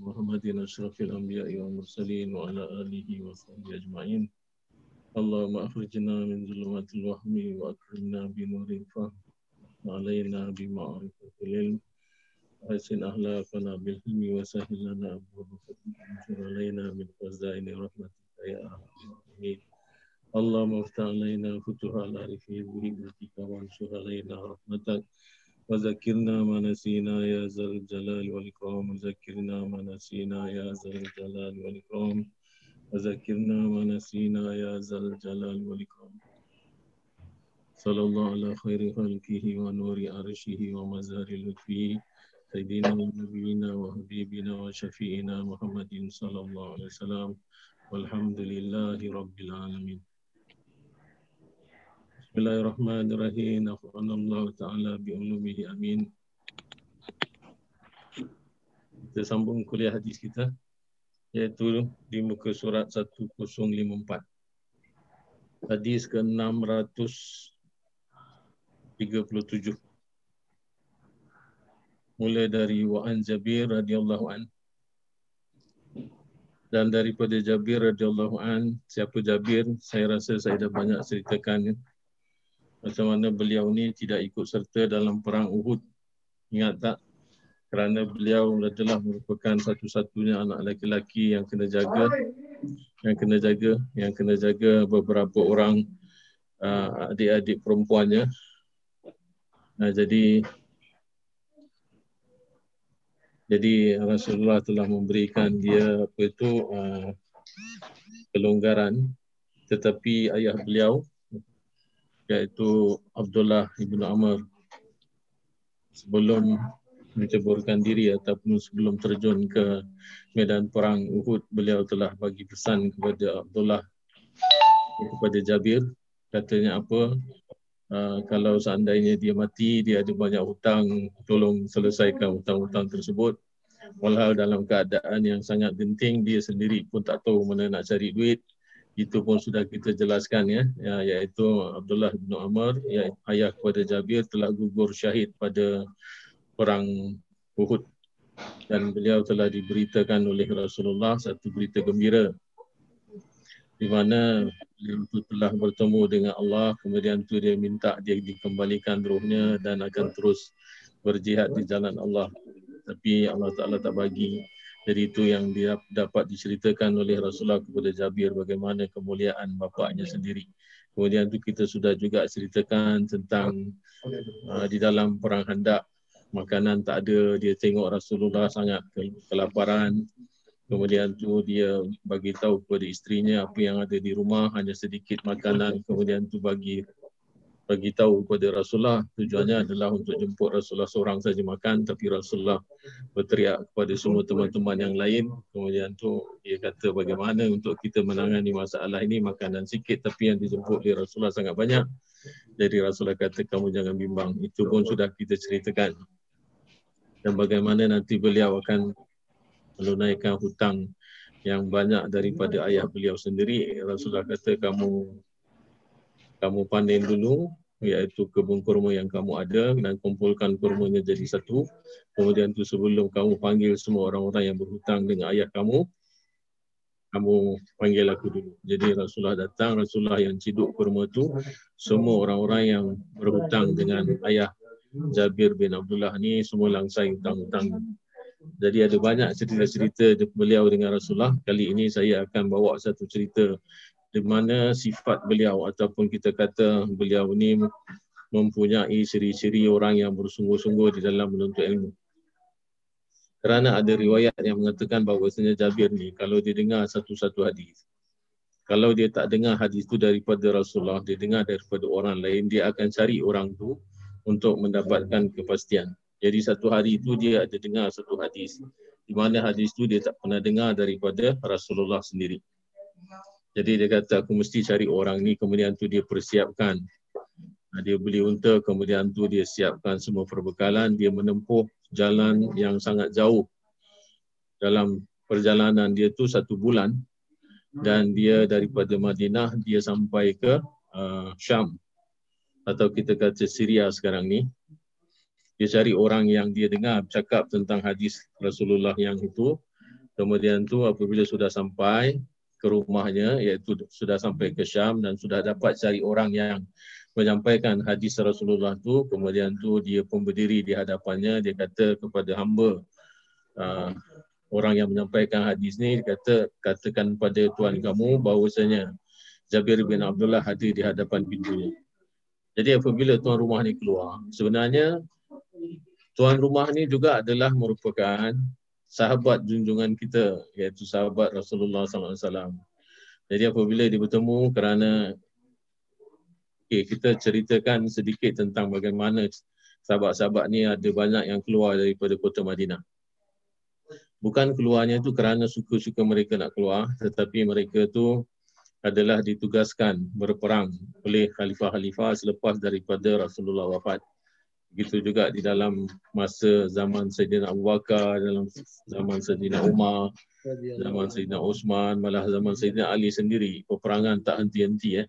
محمد أشرف الأنبياء والمرسلين وعلى آله وصحبه أجمعين. اللهم أخرجنا من ظلمات الوهم وأكرمنا بنور الفهم وعلينا بمعرفة العلم. أحسن أخلاقنا بالحلم وسهل لنا أبواب فضلك علينا من خزائن رحمتك يا أرحم اللهم افتح علينا فتوح العارفين برحمتك وانشر علينا رحمتك. وذكرنا ما نسينا يا ذا الجلال والإكرام. وذكرنا ما نسينا يا ذا الجلال والإكرام. وذكرنا ما نسينا يا ذا الجلال والإكرام. صلى الله على خير خلقه ونور عرشه ومزار لطفه. سيدنا ونبينا وحبيبنا وشفيعنا محمد صلى الله عليه وسلم. والحمد لله رب العالمين. Bismillahirrahmanirrahim. Nafa'an Allah Ta'ala bi'ulumihi amin. Kita sambung kuliah hadis kita. Iaitu di muka surat 1054. Hadis ke-637. Mulai dari Wa'an Jabir radhiyallahu an. Dan daripada Jabir radhiyallahu an, siapa Jabir? Saya rasa saya dah banyak ceritakan macam mana beliau ni tidak ikut serta dalam perang Uhud. Ingat tak? Kerana beliau adalah merupakan satu-satunya anak lelaki yang kena jaga yang kena jaga yang kena jaga beberapa orang uh, adik-adik perempuannya. Nah, jadi jadi Rasulullah telah memberikan dia apa itu uh, kelonggaran tetapi ayah beliau iaitu Abdullah ibnu Amr. Sebelum menceburkan diri ataupun sebelum terjun ke medan perang Uhud beliau telah bagi pesan kepada Abdullah kepada Jabir. Katanya apa? Uh, kalau seandainya dia mati dia ada banyak hutang tolong selesaikan hutang-hutang tersebut. Walhal dalam keadaan yang sangat genting dia sendiri pun tak tahu mana nak cari duit itu pun sudah kita jelaskan ya, ya iaitu Abdullah bin Amr ya, ayah kepada Jabir telah gugur syahid pada perang Uhud. Dan beliau telah diberitakan oleh Rasulullah satu berita gembira di mana beliau itu telah bertemu dengan Allah kemudian tu dia minta dia dikembalikan rohnya dan akan terus berjihad di jalan Allah. Tapi Allah Taala tak bagi jadi itu yang dia dapat diceritakan oleh Rasulullah kepada Jabir bagaimana kemuliaan bapaknya sendiri. Kemudian itu kita sudah juga ceritakan tentang uh, di dalam perang handak makanan tak ada dia tengok Rasulullah sangat kelaparan. Kemudian tu dia bagi tahu kepada istrinya apa yang ada di rumah hanya sedikit makanan. Kemudian tu bagi bagi tahu kepada Rasulullah tujuannya adalah untuk jemput Rasulullah seorang saja makan tapi Rasulullah berteriak kepada semua teman-teman yang lain. Kemudian tu dia kata bagaimana untuk kita menangani masalah ini? Makanan sikit tapi yang dijemput oleh Rasulullah sangat banyak. Jadi Rasulullah kata kamu jangan bimbang. Itu pun sudah kita ceritakan. Dan bagaimana nanti beliau akan menunaikan hutang yang banyak daripada ayah beliau sendiri. Rasulullah kata kamu kamu panen dulu iaitu kebun kurma yang kamu ada dan kumpulkan kurmanya jadi satu. Kemudian tu sebelum kamu panggil semua orang-orang yang berhutang dengan ayah kamu kamu panggil aku dulu. Jadi Rasulullah datang Rasulullah yang ciduk kurma tu semua orang-orang yang berhutang dengan ayah Jabir bin Abdullah ni semua langsai hutang-hutang. Jadi ada banyak cerita-cerita beliau dengan Rasulullah. Kali ini saya akan bawa satu cerita di mana sifat beliau ataupun kita kata beliau ini mempunyai ciri-ciri orang yang bersungguh-sungguh di dalam menuntut ilmu. Kerana ada riwayat yang mengatakan bahawasanya Jabir ni kalau dia dengar satu-satu hadis, kalau dia tak dengar hadis itu daripada Rasulullah, dia dengar daripada orang lain, dia akan cari orang tu untuk mendapatkan kepastian. Jadi satu hari itu dia ada dengar satu hadis. Di mana hadis itu dia tak pernah dengar daripada Rasulullah sendiri. Jadi dia kata aku mesti cari orang ni kemudian tu dia persiapkan. Dia beli unta kemudian tu dia siapkan semua perbekalan. Dia menempuh jalan yang sangat jauh. Dalam perjalanan dia tu satu bulan. Dan dia daripada Madinah dia sampai ke uh, Syam. Atau kita kata Syria sekarang ni. Dia cari orang yang dia dengar cakap tentang hadis Rasulullah yang itu Kemudian tu apabila sudah sampai ke rumahnya iaitu sudah sampai ke Syam dan sudah dapat cari orang yang menyampaikan hadis Rasulullah tu. Kemudian tu dia pun berdiri di hadapannya. Dia kata kepada hamba uh, orang yang menyampaikan hadis ni dia kata katakan pada tuan kamu bahawasanya Jabir bin Abdullah hadir di hadapan pintunya. Jadi apabila tuan rumah ni keluar sebenarnya tuan rumah ni juga adalah merupakan sahabat junjungan kita iaitu sahabat Rasulullah sallallahu alaihi wasallam. Jadi apabila dia bertemu kerana okay, kita ceritakan sedikit tentang bagaimana sahabat-sahabat ni ada banyak yang keluar daripada kota Madinah. Bukan keluarnya itu kerana suka-suka mereka nak keluar tetapi mereka tu adalah ditugaskan berperang oleh khalifah-khalifah selepas daripada Rasulullah wafat. Begitu juga di dalam masa zaman Sayyidina Abu Bakar, dalam zaman Sayyidina Umar, zaman Sayyidina Osman, malah zaman Sayyidina Ali sendiri. Peperangan tak henti-henti. Eh.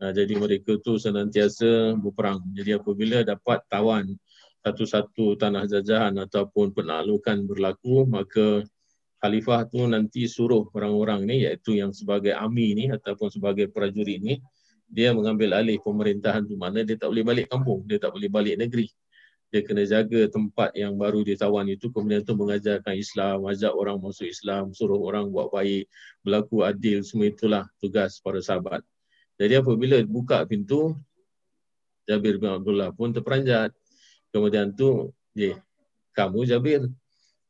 Jadi mereka tu senantiasa berperang. Jadi apabila dapat tawan satu-satu tanah jajahan ataupun penaklukan berlaku, maka khalifah tu nanti suruh orang-orang ni iaitu yang sebagai ami ni ataupun sebagai prajurit ni dia mengambil alih pemerintahan tu mana dia tak boleh balik kampung, dia tak boleh balik negeri. Dia kena jaga tempat yang baru dia tawan itu kemudian tu mengajarkan Islam, ajak orang masuk Islam, suruh orang buat baik, berlaku adil, semua itulah tugas para sahabat. Jadi apabila buka pintu, Jabir bin Abdullah pun terperanjat. Kemudian tu, dia, kamu Jabir.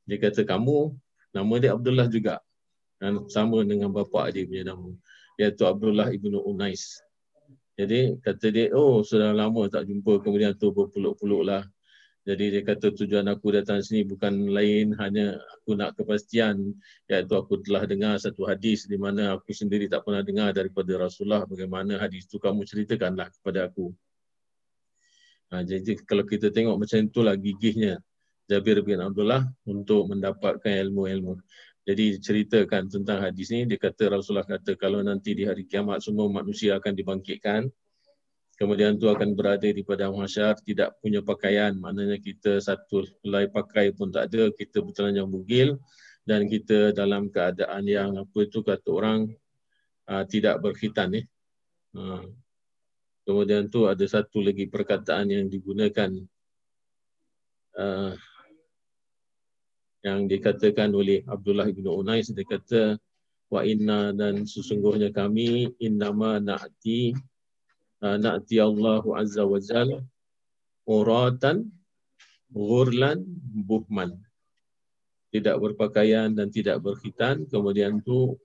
Dia kata kamu, nama dia Abdullah juga. Dan sama dengan bapa dia punya nama. Iaitu Abdullah ibnu Unais. Jadi kata dia, oh sudah lama tak jumpa. Kemudian tu berpuluk-puluk lah. Jadi dia kata tujuan aku datang sini bukan lain hanya aku nak kepastian iaitu aku telah dengar satu hadis di mana aku sendiri tak pernah dengar daripada Rasulullah bagaimana hadis itu kamu ceritakanlah kepada aku. Ha, jadi kalau kita tengok macam itulah gigihnya Jabir bin Abdullah untuk mendapatkan ilmu-ilmu. Jadi ceritakan tentang hadis ni, dia kata Rasulullah kata kalau nanti di hari kiamat semua manusia akan dibangkitkan. Kemudian tu akan berada di padang mahsyar tidak punya pakaian, maknanya kita satu helai pakai pun tak ada, kita bertelanjang bugil dan kita dalam keadaan yang apa itu kata orang uh, tidak berkhitan eh. Uh, kemudian tu ada satu lagi perkataan yang digunakan uh, yang dikatakan oleh Abdullah bin Unais. Dia kata wa inna dan sesungguhnya kami innama na'ti uh, na'ti Allahu azza wa jal uratan ghurlan buhman. Tidak berpakaian dan tidak berkhitan. Kemudian tu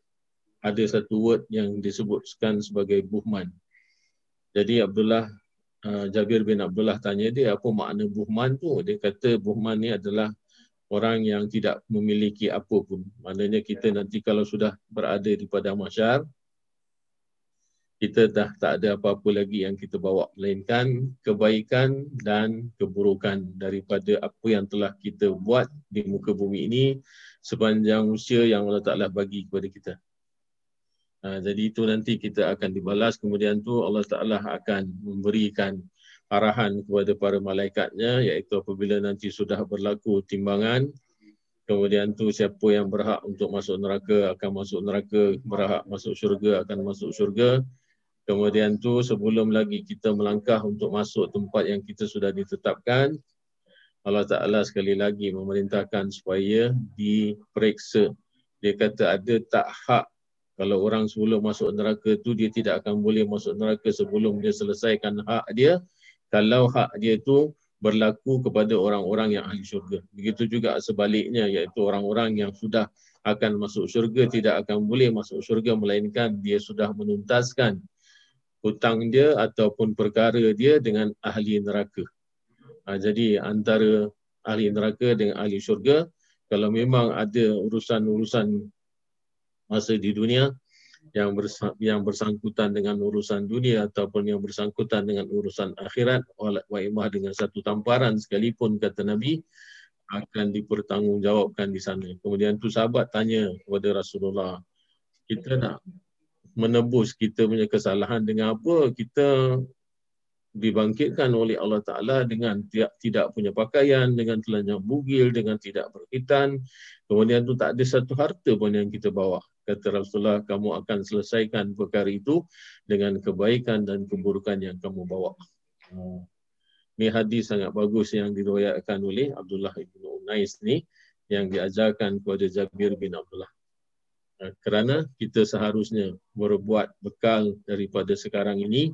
ada satu word yang disebutkan sebagai buhman. Jadi Abdullah uh, Jabir bin Abdullah tanya dia apa makna buhman tu? Dia kata buhman ni adalah orang yang tidak memiliki apa pun. Maknanya kita nanti kalau sudah berada di padang masyar, kita dah tak ada apa-apa lagi yang kita bawa. Melainkan kebaikan dan keburukan daripada apa yang telah kita buat di muka bumi ini sepanjang usia yang Allah Ta'ala bagi kepada kita. Ha, jadi itu nanti kita akan dibalas. Kemudian tu Allah Ta'ala akan memberikan arahan kepada para malaikatnya iaitu apabila nanti sudah berlaku timbangan kemudian tu siapa yang berhak untuk masuk neraka akan masuk neraka berhak masuk syurga akan masuk syurga. Kemudian tu sebelum lagi kita melangkah untuk masuk tempat yang kita sudah ditetapkan Allah Ta'ala sekali lagi memerintahkan supaya diperiksa. Dia kata ada tak hak kalau orang sebelum masuk neraka tu dia tidak akan boleh masuk neraka sebelum dia selesaikan hak dia kalau hak dia itu berlaku kepada orang-orang yang ahli syurga. Begitu juga sebaliknya iaitu orang-orang yang sudah akan masuk syurga tidak akan boleh masuk syurga melainkan dia sudah menuntaskan hutang dia ataupun perkara dia dengan ahli neraka. Ha, jadi antara ahli neraka dengan ahli syurga kalau memang ada urusan-urusan masa di dunia yang yang bersangkutan dengan urusan dunia ataupun yang bersangkutan dengan urusan akhirat wa imah dengan satu tamparan sekalipun kata Nabi akan dipertanggungjawabkan di sana. Kemudian tu sahabat tanya kepada Rasulullah, kita nak menebus kita punya kesalahan dengan apa? Kita dibangkitkan oleh Allah Ta'ala dengan tidak, tidak punya pakaian, dengan telanjang bugil, dengan tidak berkhitan. Kemudian tu tak ada satu harta pun yang kita bawa. Kata Rasulullah, kamu akan selesaikan perkara itu dengan kebaikan dan keburukan yang kamu bawa. Ini hadis sangat bagus yang diriwayatkan oleh Abdullah ibn Unais ni yang diajarkan kepada Jabir bin Abdullah. Ha, kerana kita seharusnya berbuat bekal daripada sekarang ini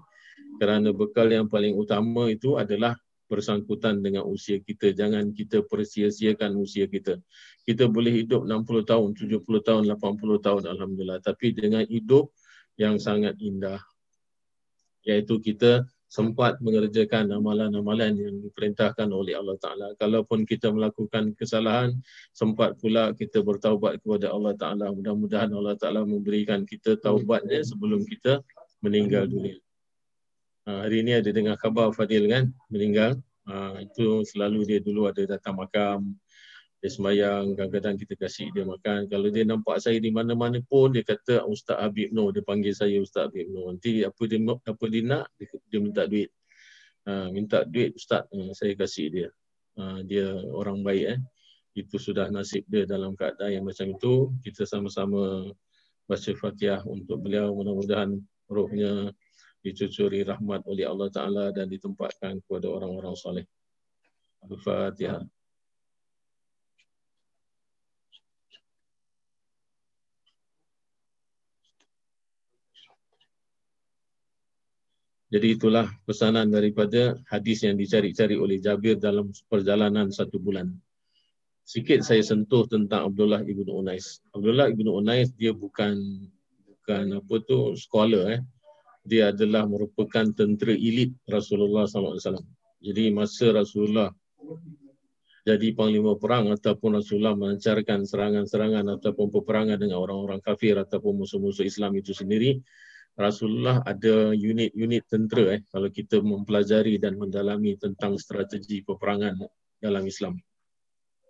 kerana bekal yang paling utama itu adalah bersangkutan dengan usia kita. Jangan kita persia-siakan usia kita. Kita boleh hidup 60 tahun, 70 tahun, 80 tahun Alhamdulillah. Tapi dengan hidup yang sangat indah. Iaitu kita sempat mengerjakan amalan-amalan yang diperintahkan oleh Allah Ta'ala. Kalaupun kita melakukan kesalahan, sempat pula kita bertaubat kepada Allah Ta'ala. Mudah-mudahan Allah Ta'ala memberikan kita taubatnya sebelum kita meninggal dunia. Ha, hari ini ada dengar khabar Fadil kan, meninggal. Ha, itu selalu dia dulu ada datang makam, dia semayang, kadang-kadang kita kasih dia makan. Kalau dia nampak saya di mana-mana pun, dia kata Ustaz Habib Noh, dia panggil saya Ustaz Habib Noh. Nanti apa dia, apa dia nak, dia, dia minta duit. Ha, minta duit Ustaz, ha, saya kasih dia. Ha, dia orang baik eh. Itu sudah nasib dia dalam keadaan yang macam itu. Kita sama-sama baca fatihah untuk beliau. Mudah-mudahan rohnya dicucuri rahmat oleh Allah Ta'ala dan ditempatkan kepada orang-orang soleh. Al-Fatihah. Jadi itulah pesanan daripada hadis yang dicari-cari oleh Jabir dalam perjalanan satu bulan. Sikit saya sentuh tentang Abdullah ibnu Unais. Abdullah ibnu Unais dia bukan bukan apa tu scholar eh. Dia adalah merupakan tentera elit Rasulullah SAW. Jadi masa Rasulullah jadi panglima perang ataupun Rasulullah melancarkan serangan-serangan ataupun peperangan dengan orang-orang kafir ataupun musuh-musuh Islam itu sendiri, Rasulullah ada unit-unit tentera eh kalau kita mempelajari dan mendalami tentang strategi peperangan dalam Islam.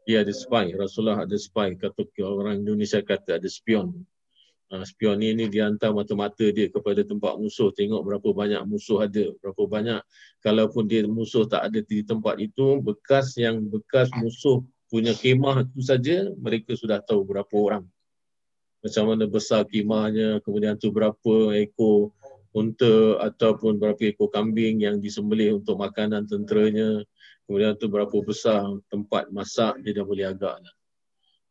Dia ada spy, Rasulullah ada spy, kata orang Indonesia kata ada spion. Uh, spion ni, ni dia hantar mata-mata dia kepada tempat musuh, tengok berapa banyak musuh ada, berapa banyak. Kalaupun dia musuh tak ada di tempat itu, bekas yang bekas musuh punya kemah itu saja mereka sudah tahu berapa orang. Macam mana besar kimahnya, kemudian tu berapa ekor unta ataupun berapa ekor kambing yang disembelih untuk makanan tenteranya, kemudian tu berapa besar tempat masak dia dah boleh agak lah.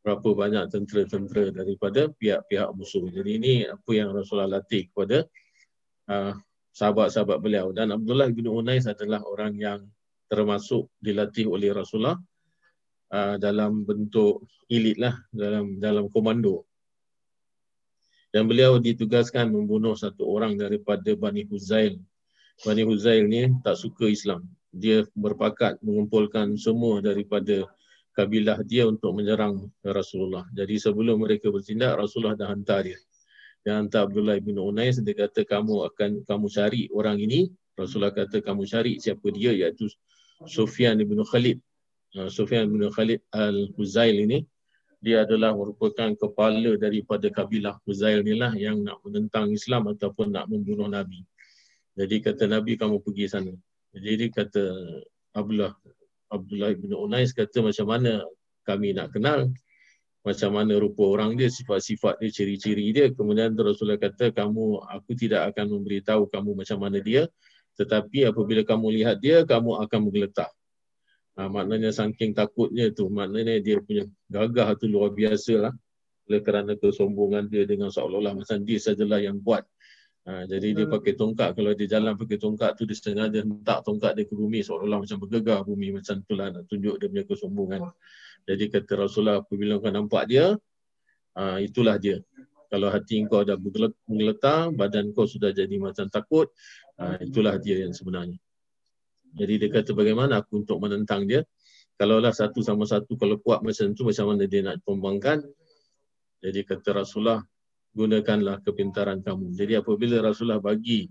Berapa banyak tentera-tentera daripada pihak-pihak musuh. Jadi ini apa yang Rasulullah latih kepada uh, sahabat-sahabat beliau. Dan Abdullah bin Unais adalah orang yang termasuk dilatih oleh Rasulullah uh, dalam bentuk elit lah, dalam dalam komando dan beliau ditugaskan membunuh satu orang daripada Bani Huzail. Bani Huzail ni tak suka Islam. Dia berpakat mengumpulkan semua daripada kabilah dia untuk menyerang Rasulullah. Jadi sebelum mereka bertindak, Rasulullah dah hantar dia. Dia hantar Abdullah bin Unais, dia kata kamu akan kamu cari orang ini. Rasulullah kata kamu cari siapa dia iaitu Sufyan bin Khalid. Sufyan bin Khalid al-Huzail ini dia adalah merupakan kepala daripada kabilah Huzail ni lah yang nak menentang Islam ataupun nak membunuh Nabi. Jadi kata Nabi kamu pergi sana. Jadi kata Abdullah Abdullah bin Unais kata macam mana kami nak kenal macam mana rupa orang dia, sifat-sifat dia, ciri-ciri dia. Kemudian Rasulullah kata, kamu, aku tidak akan memberitahu kamu macam mana dia. Tetapi apabila kamu lihat dia, kamu akan menggeletar. Ha, maknanya saking takutnya tu, maknanya dia punya gagah tu luar biasa lah. Kerana kesombongan dia dengan seolah-olah macam dia sajalah yang buat. Ha, jadi dia pakai tongkat, kalau dia jalan pakai tongkat tu dia sengaja hentak tongkat dia ke bumi seolah-olah macam bergegar bumi macam tu lah nak tunjuk dia punya kesombongan. Jadi kata Rasulullah apabila kau nampak dia, ha, itulah dia. Kalau hati kau dah menggeletar, badan kau sudah jadi macam takut, ha, itulah dia yang sebenarnya. Jadi dia kata bagaimana aku untuk menentang dia. Kalaulah satu sama satu kalau kuat macam tu macam mana dia nak pembangkan. Jadi kata Rasulullah gunakanlah kepintaran kamu. Jadi apabila Rasulullah bagi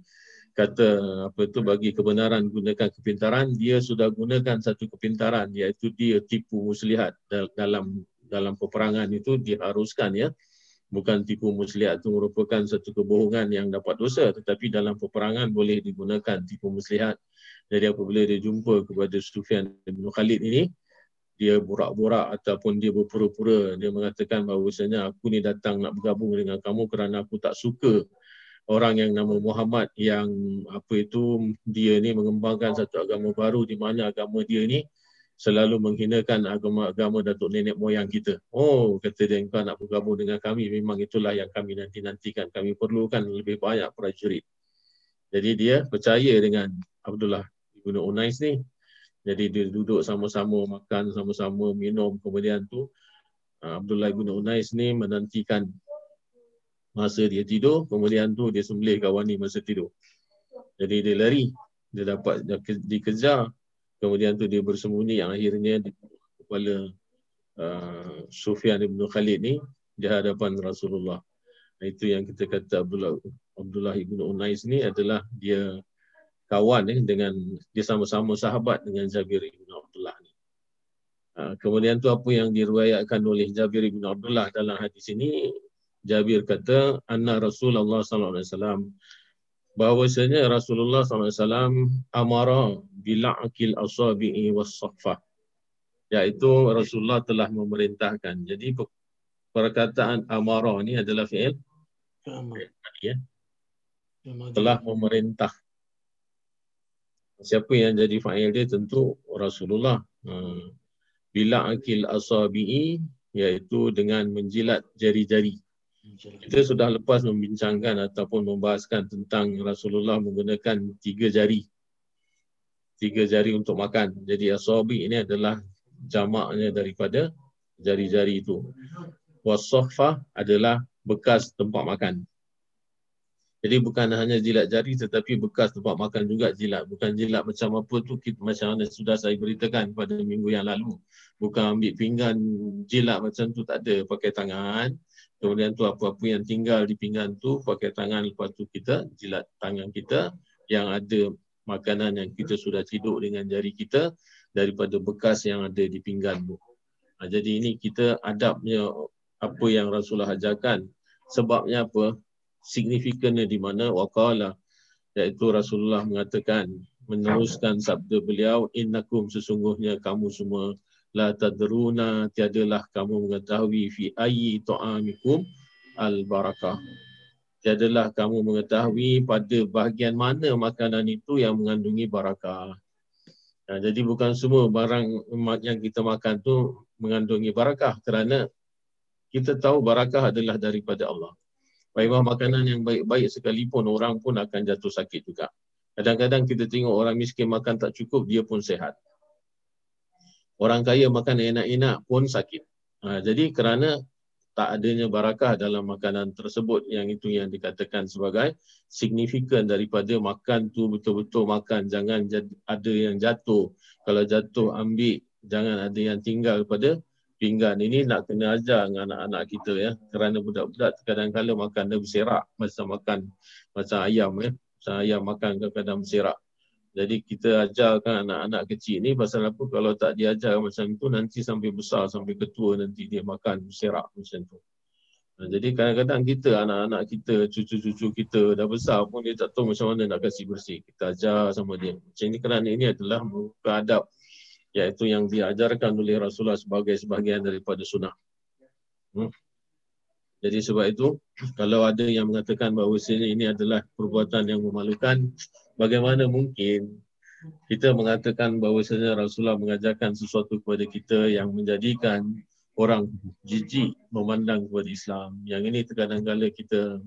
kata apa itu bagi kebenaran gunakan kepintaran dia sudah gunakan satu kepintaran iaitu dia tipu muslihat dalam dalam peperangan itu diharuskan ya bukan tipu muslihat itu merupakan satu kebohongan yang dapat dosa tetapi dalam peperangan boleh digunakan tipu muslihat Jadi apabila dia jumpa kepada Sufyan bin Khalid ini, dia borak-borak ataupun dia berpura-pura dia mengatakan bahawasanya aku ni datang nak bergabung dengan kamu kerana aku tak suka orang yang nama Muhammad yang apa itu dia ni mengembangkan satu agama baru di mana agama dia ni selalu menghinakan agama-agama datuk nenek moyang kita. Oh, kata dia engkau nak bergabung dengan kami memang itulah yang kami nanti-nantikan. Kami perlukan lebih banyak prajurit. Jadi dia percaya dengan Abdullah Ibnu Unais ni jadi dia duduk sama-sama makan, sama-sama minum. Kemudian tu uh, Abdullah bin Unais ni menantikan masa dia tidur. Kemudian tu dia sembelih kawan ni masa tidur. Jadi dia lari. Dia dapat dikejar. Kemudian tu dia bersembunyi yang akhirnya di kepala uh, Sufyan bin Khalid ni di hadapan Rasulullah. Itu yang kita kata Abdullah Abdullah ibn Unais ni adalah dia kawan eh, dengan dia sama-sama sahabat dengan Jabir bin Abdullah ni. Ha, kemudian tu apa yang diriwayatkan oleh Jabir bin Abdullah dalam hadis ini Jabir kata anna Rasulullah sallallahu alaihi wasallam bahwasanya Rasulullah sallallahu alaihi wasallam amara bil'akil asabi'i was-saffah iaitu Rasulullah telah memerintahkan. Jadi perkataan amara ni adalah fi'il ya. Telah memerintah siapa yang jadi fa'il dia tentu Rasulullah. Ha. Bila akil asabi'i iaitu dengan menjilat jari-jari. Kita sudah lepas membincangkan ataupun membahaskan tentang Rasulullah menggunakan tiga jari. Tiga jari untuk makan. Jadi asabi ini adalah jamaknya daripada jari-jari itu. Wasofah adalah bekas tempat makan. Jadi bukan hanya jilat jari tetapi bekas tempat makan juga jilat. Bukan jilat macam apa tu kita, macam mana sudah saya beritakan pada minggu yang lalu. Bukan ambil pinggan jilat macam tu tak ada pakai tangan. Kemudian tu apa-apa yang tinggal di pinggan tu pakai tangan lepas tu kita jilat tangan kita yang ada makanan yang kita sudah ciduk dengan jari kita daripada bekas yang ada di pinggan tu. Ha, jadi ini kita adabnya apa yang Rasulullah ajarkan. Sebabnya apa? Signifikannya di mana waqala iaitu Rasulullah mengatakan meneruskan sabda beliau innakum sesungguhnya kamu semua la tadruna tiadalah kamu mengetahui fi ayyi ta'amikum al barakah tiadalah kamu mengetahui pada bahagian mana makanan itu yang mengandungi barakah Nah, jadi bukan semua barang yang kita makan tu mengandungi barakah kerana kita tahu barakah adalah daripada Allah. Baiklah makanan yang baik-baik sekalipun orang pun akan jatuh sakit juga. Kadang-kadang kita tengok orang miskin makan tak cukup, dia pun sehat. Orang kaya makan enak-enak pun sakit. Ha, jadi kerana tak adanya barakah dalam makanan tersebut yang itu yang dikatakan sebagai signifikan daripada makan tu betul-betul makan jangan ada yang jatuh kalau jatuh ambil jangan ada yang tinggal pada pinggan ini nak kena ajar dengan anak-anak kita ya. Kerana budak-budak kadang-kadang makan dia berserak. Macam makan macam ayam ya. Macam ayam makan kadang-kadang berserak. Jadi kita ajarkan anak-anak kecil ni pasal apa? Kalau tak diajar macam tu nanti sampai besar sampai ketua nanti dia makan berserak macam tu. Jadi kadang-kadang kita, anak-anak kita, cucu-cucu kita dah besar pun dia tak tahu macam mana nak kasih bersih. Kita ajar sama dia. Macam ini kerana ini adalah adab iaitu yang diajarkan oleh Rasulullah sebagai sebahagian daripada sunnah. Hmm. Jadi sebab itu, kalau ada yang mengatakan bahawa ini adalah perbuatan yang memalukan, bagaimana mungkin kita mengatakan bahawa Rasulullah mengajarkan sesuatu kepada kita yang menjadikan orang jijik memandang kepada Islam. Yang ini terkadang-kala kita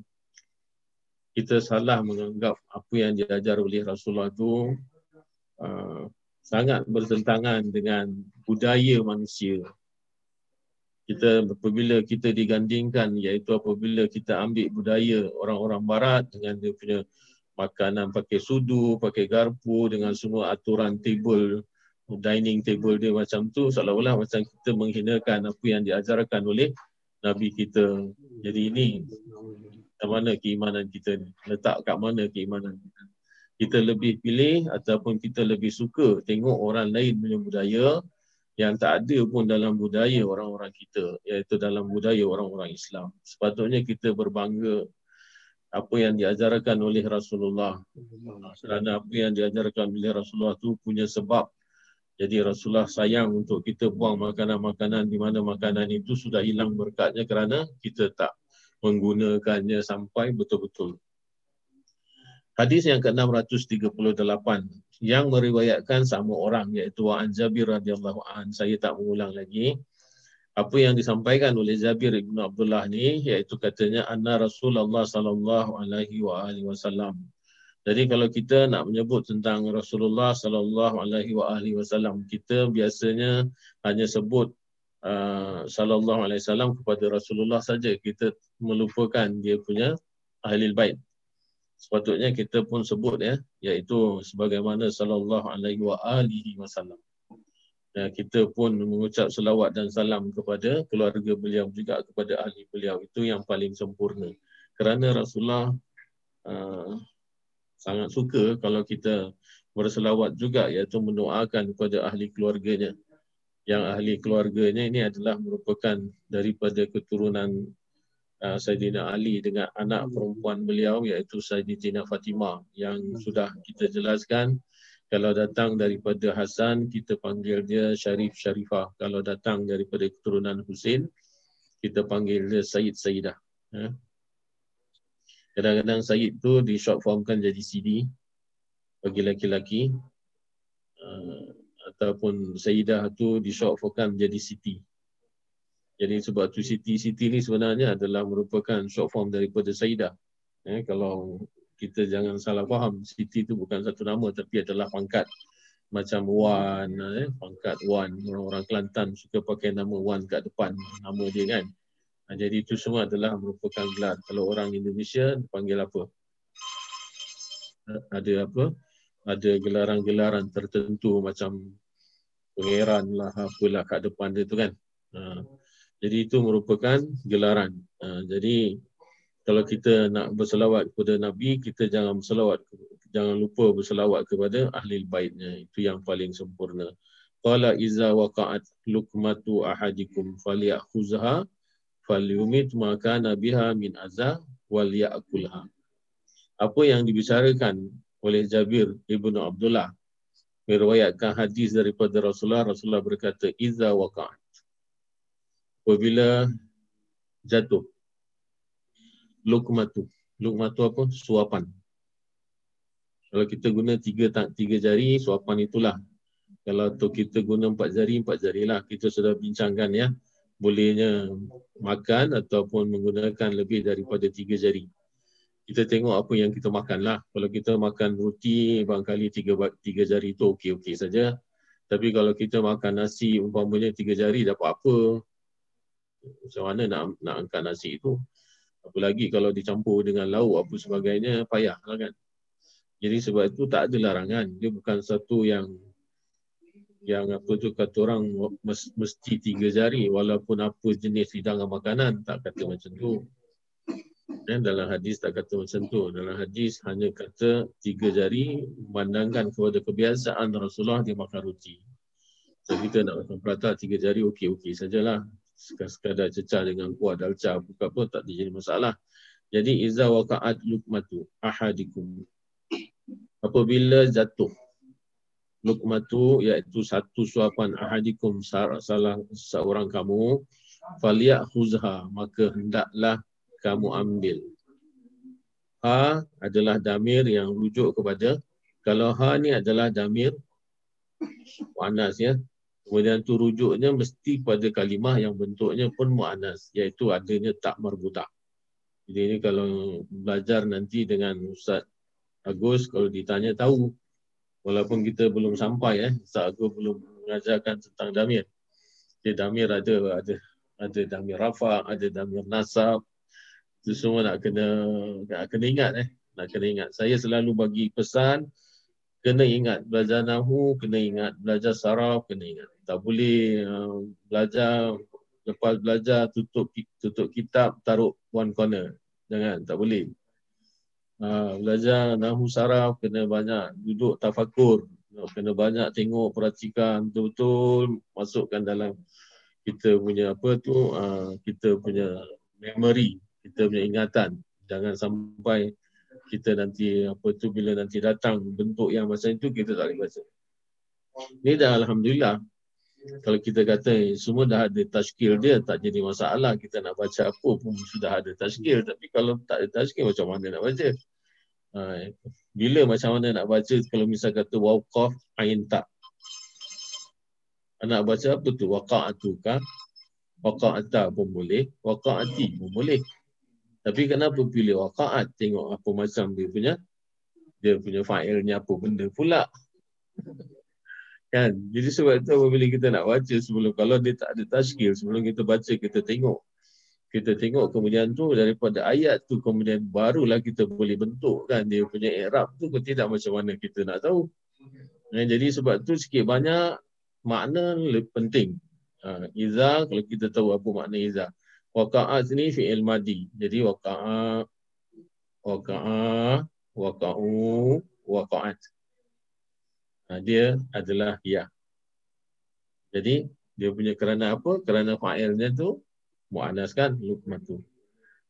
kita salah menganggap apa yang diajar oleh Rasulullah itu uh, sangat bertentangan dengan budaya manusia. Kita apabila kita digandingkan iaitu apabila kita ambil budaya orang-orang barat dengan dia punya makanan pakai sudu, pakai garpu dengan semua aturan table dining table dia macam tu seolah-olah macam kita menghinakan apa yang diajarkan oleh nabi kita. Jadi ini mana keimanan kita ni? Letak kat mana keimanan kita? Kita lebih pilih ataupun kita lebih suka tengok orang lain punya budaya yang tak ada pun dalam budaya orang-orang kita iaitu dalam budaya orang-orang Islam. Sepatutnya kita berbangga apa yang diajarkan oleh Rasulullah. Kerana apa yang diajarkan oleh Rasulullah tu punya sebab. Jadi Rasulullah sayang untuk kita buang makanan-makanan di mana makanan itu sudah hilang berkatnya kerana kita tak menggunakannya sampai betul-betul. Hadis yang ke-638 yang meriwayatkan sama orang iaitu Wa'an Jabir radhiyallahu an. Saya tak mengulang lagi apa yang disampaikan oleh Jabir bin Abdullah ni iaitu katanya anna Rasulullah sallallahu alaihi wa alihi wasallam. Jadi kalau kita nak menyebut tentang Rasulullah sallallahu alaihi wa alihi wasallam, kita biasanya hanya sebut uh, sallallahu alaihi wasallam kepada Rasulullah saja. Kita melupakan dia punya ahli bait. Sepatutnya kita pun sebut ya, iaitu sebagaimana sallallahu alaihi wa alihi wasallam. Ya, kita pun mengucap selawat dan salam kepada keluarga beliau juga kepada ahli beliau. Itu yang paling sempurna. Kerana Rasulullah uh, sangat suka kalau kita berselawat juga iaitu mendoakan kepada ahli keluarganya. Yang ahli keluarganya ini adalah merupakan daripada keturunan uh, Sayyidina Ali dengan anak perempuan beliau iaitu Sayyidina Fatimah yang sudah kita jelaskan kalau datang daripada Hasan, kita panggil dia Syarif Syarifah. Kalau datang daripada keturunan Husin, kita panggil dia Sayyid Sayyidah. Ha? Kadang-kadang Sayyid tu di short formkan jadi CD bagi laki-laki. Uh, ataupun Sayyidah tu di short formkan jadi Siti. Jadi sebab tu Siti, Siti ni sebenarnya adalah merupakan short form daripada Sayyidah. Eh, kalau kita jangan salah faham Siti itu bukan satu nama tapi adalah pangkat macam Wan eh, pangkat Wan. Orang-orang Kelantan suka pakai nama Wan kat depan nama dia kan. Ha, jadi itu semua adalah merupakan gelar. Kalau orang Indonesia panggil apa? Ada apa? Ada gelaran-gelaran tertentu macam pangeran lah apalah kat depan dia tu kan. Ha, jadi itu merupakan gelaran ha, jadi kalau kita nak berselawat kepada Nabi, kita jangan berselawat, jangan lupa berselawat kepada ahli baitnya. Itu yang paling sempurna. Qala iza waqa'at lukmatu ahadikum falyakhuzha falyumit ma kana biha min wal ya'kulha. Apa yang dibicarakan oleh Jabir ibnu Abdullah meriwayatkan hadis daripada Rasulullah Rasulullah berkata iza waqa'at apabila jatuh lukmatu. Lukmatu apa? Suapan. Kalau kita guna tiga tiga jari, suapan itulah. Kalau tu kita guna empat jari, empat jari lah. Kita sudah bincangkan ya. Bolehnya makan ataupun menggunakan lebih daripada tiga jari. Kita tengok apa yang kita makan lah. Kalau kita makan roti, barangkali tiga, tiga jari itu okey-okey saja. Tapi kalau kita makan nasi, umpamanya tiga jari dapat apa? Macam mana nak, nak angkat nasi itu? Apalagi kalau dicampur dengan lauk apa sebagainya, payah lah kan. Jadi sebab itu tak ada larangan. Dia bukan satu yang yang apa tu kata orang mesti tiga jari walaupun apa jenis hidangan makanan tak kata macam tu. Dan dalam hadis tak kata macam tu. Dalam hadis hanya kata tiga jari memandangkan kepada kebiasaan Rasulullah dia makan roti. So kita nak makan prata tiga jari okey-okey sajalah sekadar cecah dengan kuah dalca buka pun tak jadi masalah. Jadi iza waqa'at lukmatu ahadikum. Apabila jatuh lukmatu iaitu satu suapan ahadikum salah seorang kamu faliya khuzha maka hendaklah kamu ambil. Ha adalah damir yang rujuk kepada kalau ha ni adalah damir wanas ya Kemudian tu rujuknya mesti pada kalimah yang bentuknya pun mu'anas. Iaitu adanya tak marbutah. Jadi ini kalau belajar nanti dengan Ustaz Agus, kalau ditanya tahu. Walaupun kita belum sampai, eh, Ustaz Agus belum mengajarkan tentang damir. Jadi damir ada, ada ada damir rafa, ada damir nasab. Itu semua nak kena, nak kena ingat. Eh. Nak kena ingat. Saya selalu bagi pesan, kena ingat belajar nahu kena ingat belajar saraf kena ingat tak boleh uh, belajar lepas belajar tutup tutup kitab taruh one corner. Jangan tak boleh. Uh, belajar nahu saraf kena banyak duduk tafakur. Kena banyak tengok perhatikan. Betul-betul masukkan dalam kita punya apa tu uh, kita punya memory kita punya ingatan. Jangan sampai kita nanti apa tu bila nanti datang bentuk yang macam itu kita tak boleh baca. Ini dah Alhamdulillah. Kalau kita kata semua dah ada tashkil dia tak jadi masalah kita nak baca apa pun sudah ada tashkil tapi kalau tak ada tashkil macam mana nak baca? Ha, bila macam mana nak baca kalau misal kata waqaf ain tak? Nak baca apa tu? Waqa'atu kah? Waqa'ata pun boleh, waqa'ati pun boleh. Tapi kenapa pilih waqa'at? Tengok apa macam dia punya dia punya failnya apa benda pula. Kan? Jadi sebab itu apabila kita nak baca sebelum kalau dia tak ada tashkil sebelum kita baca kita tengok kita tengok kemudian tu daripada ayat tu kemudian barulah kita boleh bentuk kan dia punya i'rab tu ke tidak macam mana kita nak tahu. Ya, jadi sebab tu sikit banyak makna penting. Ha, iza kalau kita tahu apa makna iza. Waqa'at ni fi'il madi. Jadi waqa'a waqa'a waqa'u waqa'at. Ha, dia adalah ya. Jadi dia punya kerana apa? Kerana fa'ilnya tu mu'anas kan lukmatu.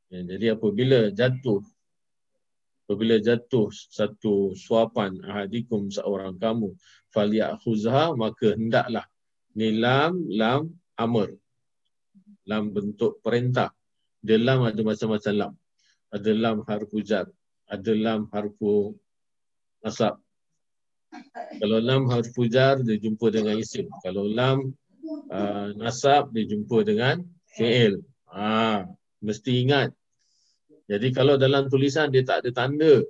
Ya, jadi apabila jatuh apabila jatuh satu suapan ahadikum seorang kamu falyakhuzha maka hendaklah ni lam lam amr lam bentuk perintah dia lam ada macam-macam lam ada lam harfu jar ada lam harfu nasab kalau lam harfu jar dia jumpa dengan isim kalau lam uh, nasab dia jumpa dengan fi'il ha mesti ingat jadi kalau dalam tulisan dia tak ada tanda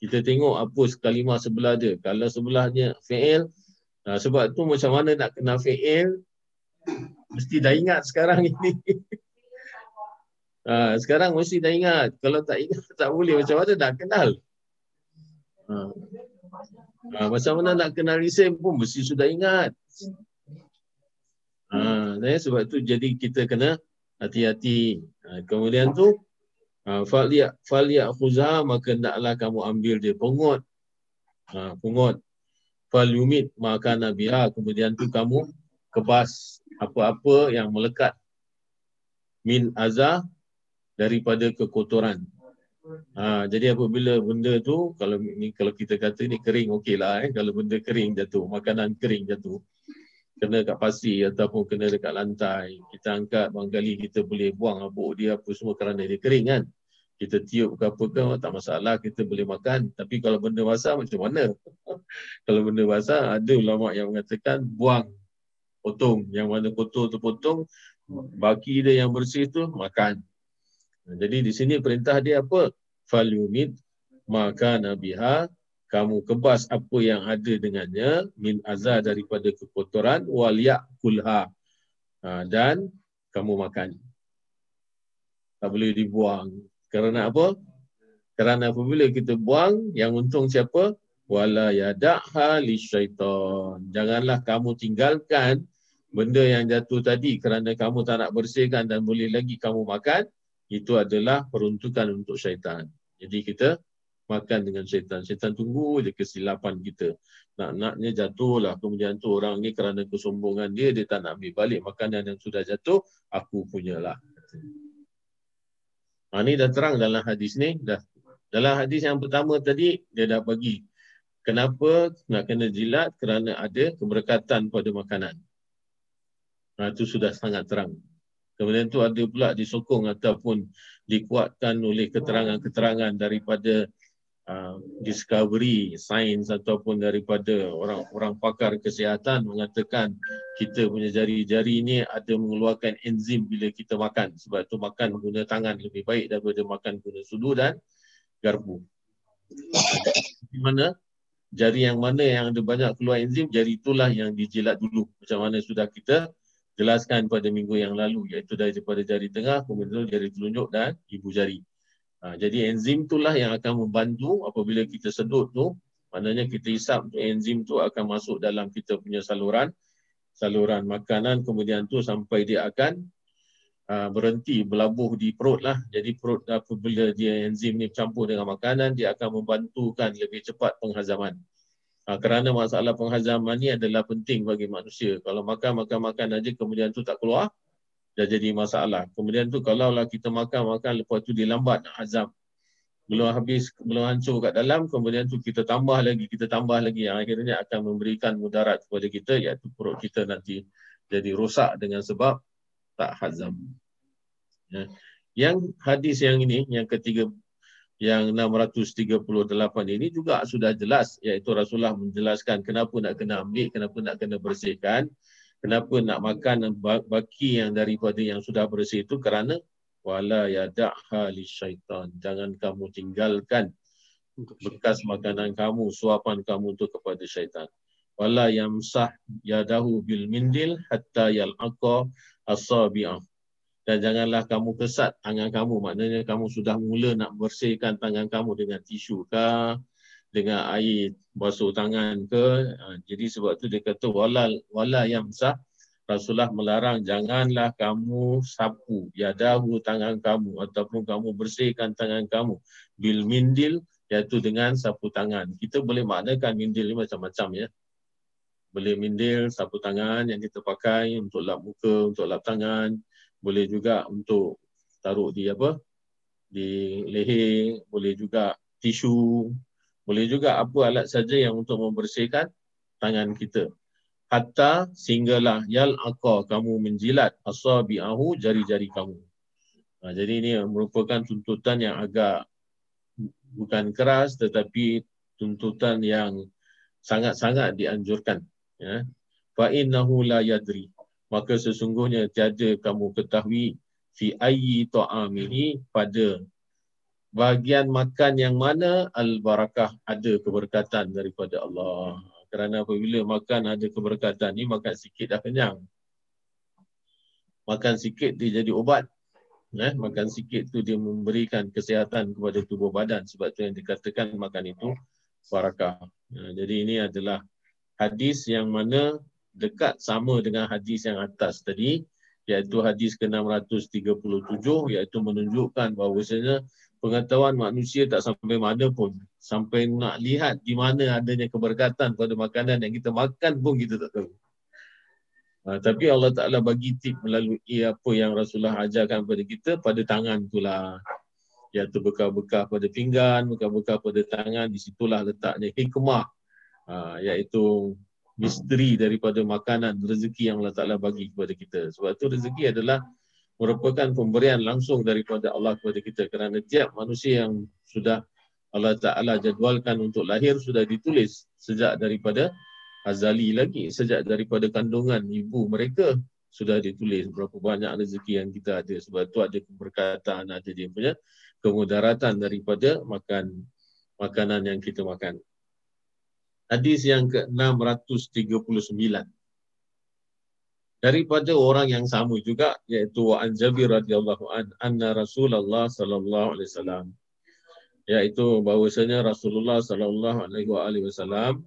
kita tengok apa kalimah sebelah dia kalau sebelahnya fi'il Nah, sebab tu macam mana nak kenal fi'il mesti dah ingat sekarang ini. ha, sekarang mesti dah ingat. Kalau tak ingat tak boleh macam mana nak kenal. Ha. Ha, macam mana nak kenal isim pun mesti sudah ingat. Ha, eh, sebab tu jadi kita kena hati-hati. Ha, kemudian tu ha, faliya faliya khuzha maka hendaklah kamu ambil dia pungut. Ha, pungut fal yumit maka nabiha kemudian tu kamu kebas apa-apa yang melekat min azah daripada kekotoran. Ha, jadi apabila benda tu kalau ni kalau kita kata ni kering okeylah eh. Kalau benda kering jatuh makanan kering jatuh kena kat pasir ataupun kena dekat lantai kita angkat barangkali kita boleh buang abuk dia apa semua kerana dia kering kan. Kita tiup ke apa ke tak masalah kita boleh makan. Tapi kalau benda basah macam mana? Kalau benda basah ada ulama yang mengatakan buang potong. Yang mana kotor tu potong baki dia yang bersih tu makan jadi di sini perintah dia apa falyumid maka nabiha kamu kebas apa yang ada dengannya min azza daripada kekotoran wal yakulha ha, dan kamu makan tak boleh dibuang kerana apa? Kerana apabila kita buang, yang untung siapa? Wala yada'ha li syaitan. Janganlah kamu tinggalkan benda yang jatuh tadi kerana kamu tak nak bersihkan dan boleh lagi kamu makan. Itu adalah peruntukan untuk syaitan. Jadi kita makan dengan syaitan. Syaitan tunggu je kesilapan kita. Nak-naknya jatuh lah. Kemudian tu orang ni kerana kesombongan dia, dia tak nak ambil balik makanan yang sudah jatuh, aku punyalah. Ha, ni dah terang dalam hadis ni. Dah. Dalam hadis yang pertama tadi, dia dah bagi. Kenapa nak kena jilat? Kerana ada keberkatan pada makanan. Ha, itu sudah sangat terang. Kemudian tu ada pula disokong ataupun dikuatkan oleh keterangan-keterangan daripada uh, discovery sains ataupun daripada orang-orang pakar kesihatan mengatakan kita punya jari-jari ini ada mengeluarkan enzim bila kita makan sebab tu makan guna tangan lebih baik daripada makan guna sudu dan garpu. Di mana jari yang mana yang ada banyak keluar enzim jari itulah yang dijilat dulu macam mana sudah kita jelaskan pada minggu yang lalu iaitu daripada jari tengah kemudian jari telunjuk dan ibu jari. Ha, jadi enzim itulah yang akan membantu apabila kita sedut tu, maknanya kita hisap enzim tu akan masuk dalam kita punya saluran saluran makanan kemudian tu sampai dia akan uh, berhenti berlabuh di perut lah. Jadi perut apabila dia enzim ni campur dengan makanan dia akan membantukan lebih cepat penghazaman. Ha, kerana masalah penghazaman ni adalah penting bagi manusia. Kalau makan makan makan aja kemudian tu tak keluar, dah jadi masalah. Kemudian tu kalau lah kita makan-makan lepas tu dia lambat nak azam. Belum habis, belum hancur kat dalam, kemudian tu kita tambah lagi, kita tambah lagi yang akhirnya akan memberikan mudarat kepada kita iaitu perut kita nanti jadi rosak dengan sebab tak hazam. Ya. Yang hadis yang ini, yang ketiga, yang 638 ini juga sudah jelas iaitu Rasulullah menjelaskan kenapa nak kena ambil, kenapa nak kena bersihkan kenapa nak makan baki yang daripada yang sudah bersih itu kerana wala yada'ha li syaitan jangan kamu tinggalkan bekas makanan kamu suapan kamu itu kepada syaitan. Wala yamsah yadahu bil mindil hatta yalqa asabi'ah dan janganlah kamu kesat tangan kamu. Maknanya kamu sudah mula nak bersihkan tangan kamu dengan tisu ke dengan air basuh tangan ke. Ha, jadi sebab tu dia kata wala wala yang sah. Rasulullah melarang janganlah kamu sapu yadahu tangan kamu ataupun kamu bersihkan tangan kamu bil mindil iaitu dengan sapu tangan. Kita boleh maknakan mindil ni macam-macam ya. Boleh mindil sapu tangan yang kita pakai untuk lap muka untuk lap tangan boleh juga untuk taruh di apa di leher boleh juga tisu boleh juga apa alat saja yang untuk membersihkan tangan kita. Hatta sehinggalah yal aqa kamu menjilat asabi'ahu jari-jari kamu. Ha, jadi ini merupakan tuntutan yang agak bukan keras tetapi tuntutan yang sangat-sangat dianjurkan. Ya. Fa innahu la yadri. Maka sesungguhnya tiada kamu ketahui fi ayyi ta'amihi pada bahagian makan yang mana al-barakah ada keberkatan daripada Allah. Kerana apabila makan ada keberkatan ni makan sikit dah kenyang. Makan sikit dia jadi obat. Eh, makan sikit tu dia memberikan kesihatan kepada tubuh badan sebab tu yang dikatakan makan itu barakah. Ha, jadi ini adalah hadis yang mana dekat sama dengan hadis yang atas tadi iaitu hadis ke-637 iaitu menunjukkan bahawasanya pengetahuan manusia tak sampai mana pun. Sampai nak lihat di mana adanya keberkatan pada makanan yang kita makan pun kita tak tahu. Ha, tapi Allah Ta'ala bagi tip melalui apa yang Rasulullah ajarkan kepada kita pada tangan itulah. Iaitu bekal-bekal pada pinggan, bekal-bekal pada tangan, di situlah letaknya hikmah. Ha, iaitu misteri daripada makanan rezeki yang Allah Ta'ala bagi kepada kita. Sebab itu rezeki adalah merupakan pemberian langsung daripada Allah kepada kita kerana tiap manusia yang sudah Allah Ta'ala jadualkan untuk lahir sudah ditulis sejak daripada azali lagi sejak daripada kandungan ibu mereka sudah ditulis berapa banyak rezeki yang kita ada sebab tu ada keberkatan ada dia punya kemudaratan daripada makan makanan yang kita makan hadis yang ke-639. Daripada orang yang sama juga iaitu an Jabir radhiyallahu an anna Rasulullah sallallahu alaihi wasallam iaitu bahwasanya Rasulullah sallallahu alaihi wasallam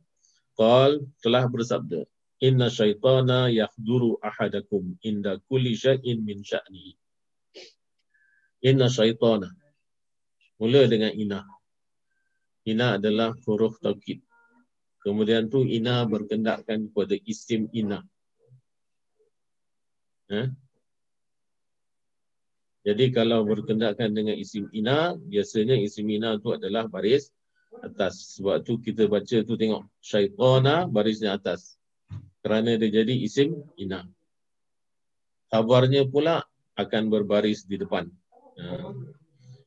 qal telah bersabda inna syaitana yahduru ahadakum inda kulli syai'in min sya'ni. Inna syaitana mula dengan ina ina adalah huruf taukid kemudian tu ina berkendakkan kepada isim ina Ha? Jadi kalau berkendakkan dengan isim ina, biasanya isim ina itu adalah baris atas. Sebab tu kita baca tu tengok syaitana barisnya atas. Kerana dia jadi isim ina. Kabarnya pula akan berbaris di depan. Ha.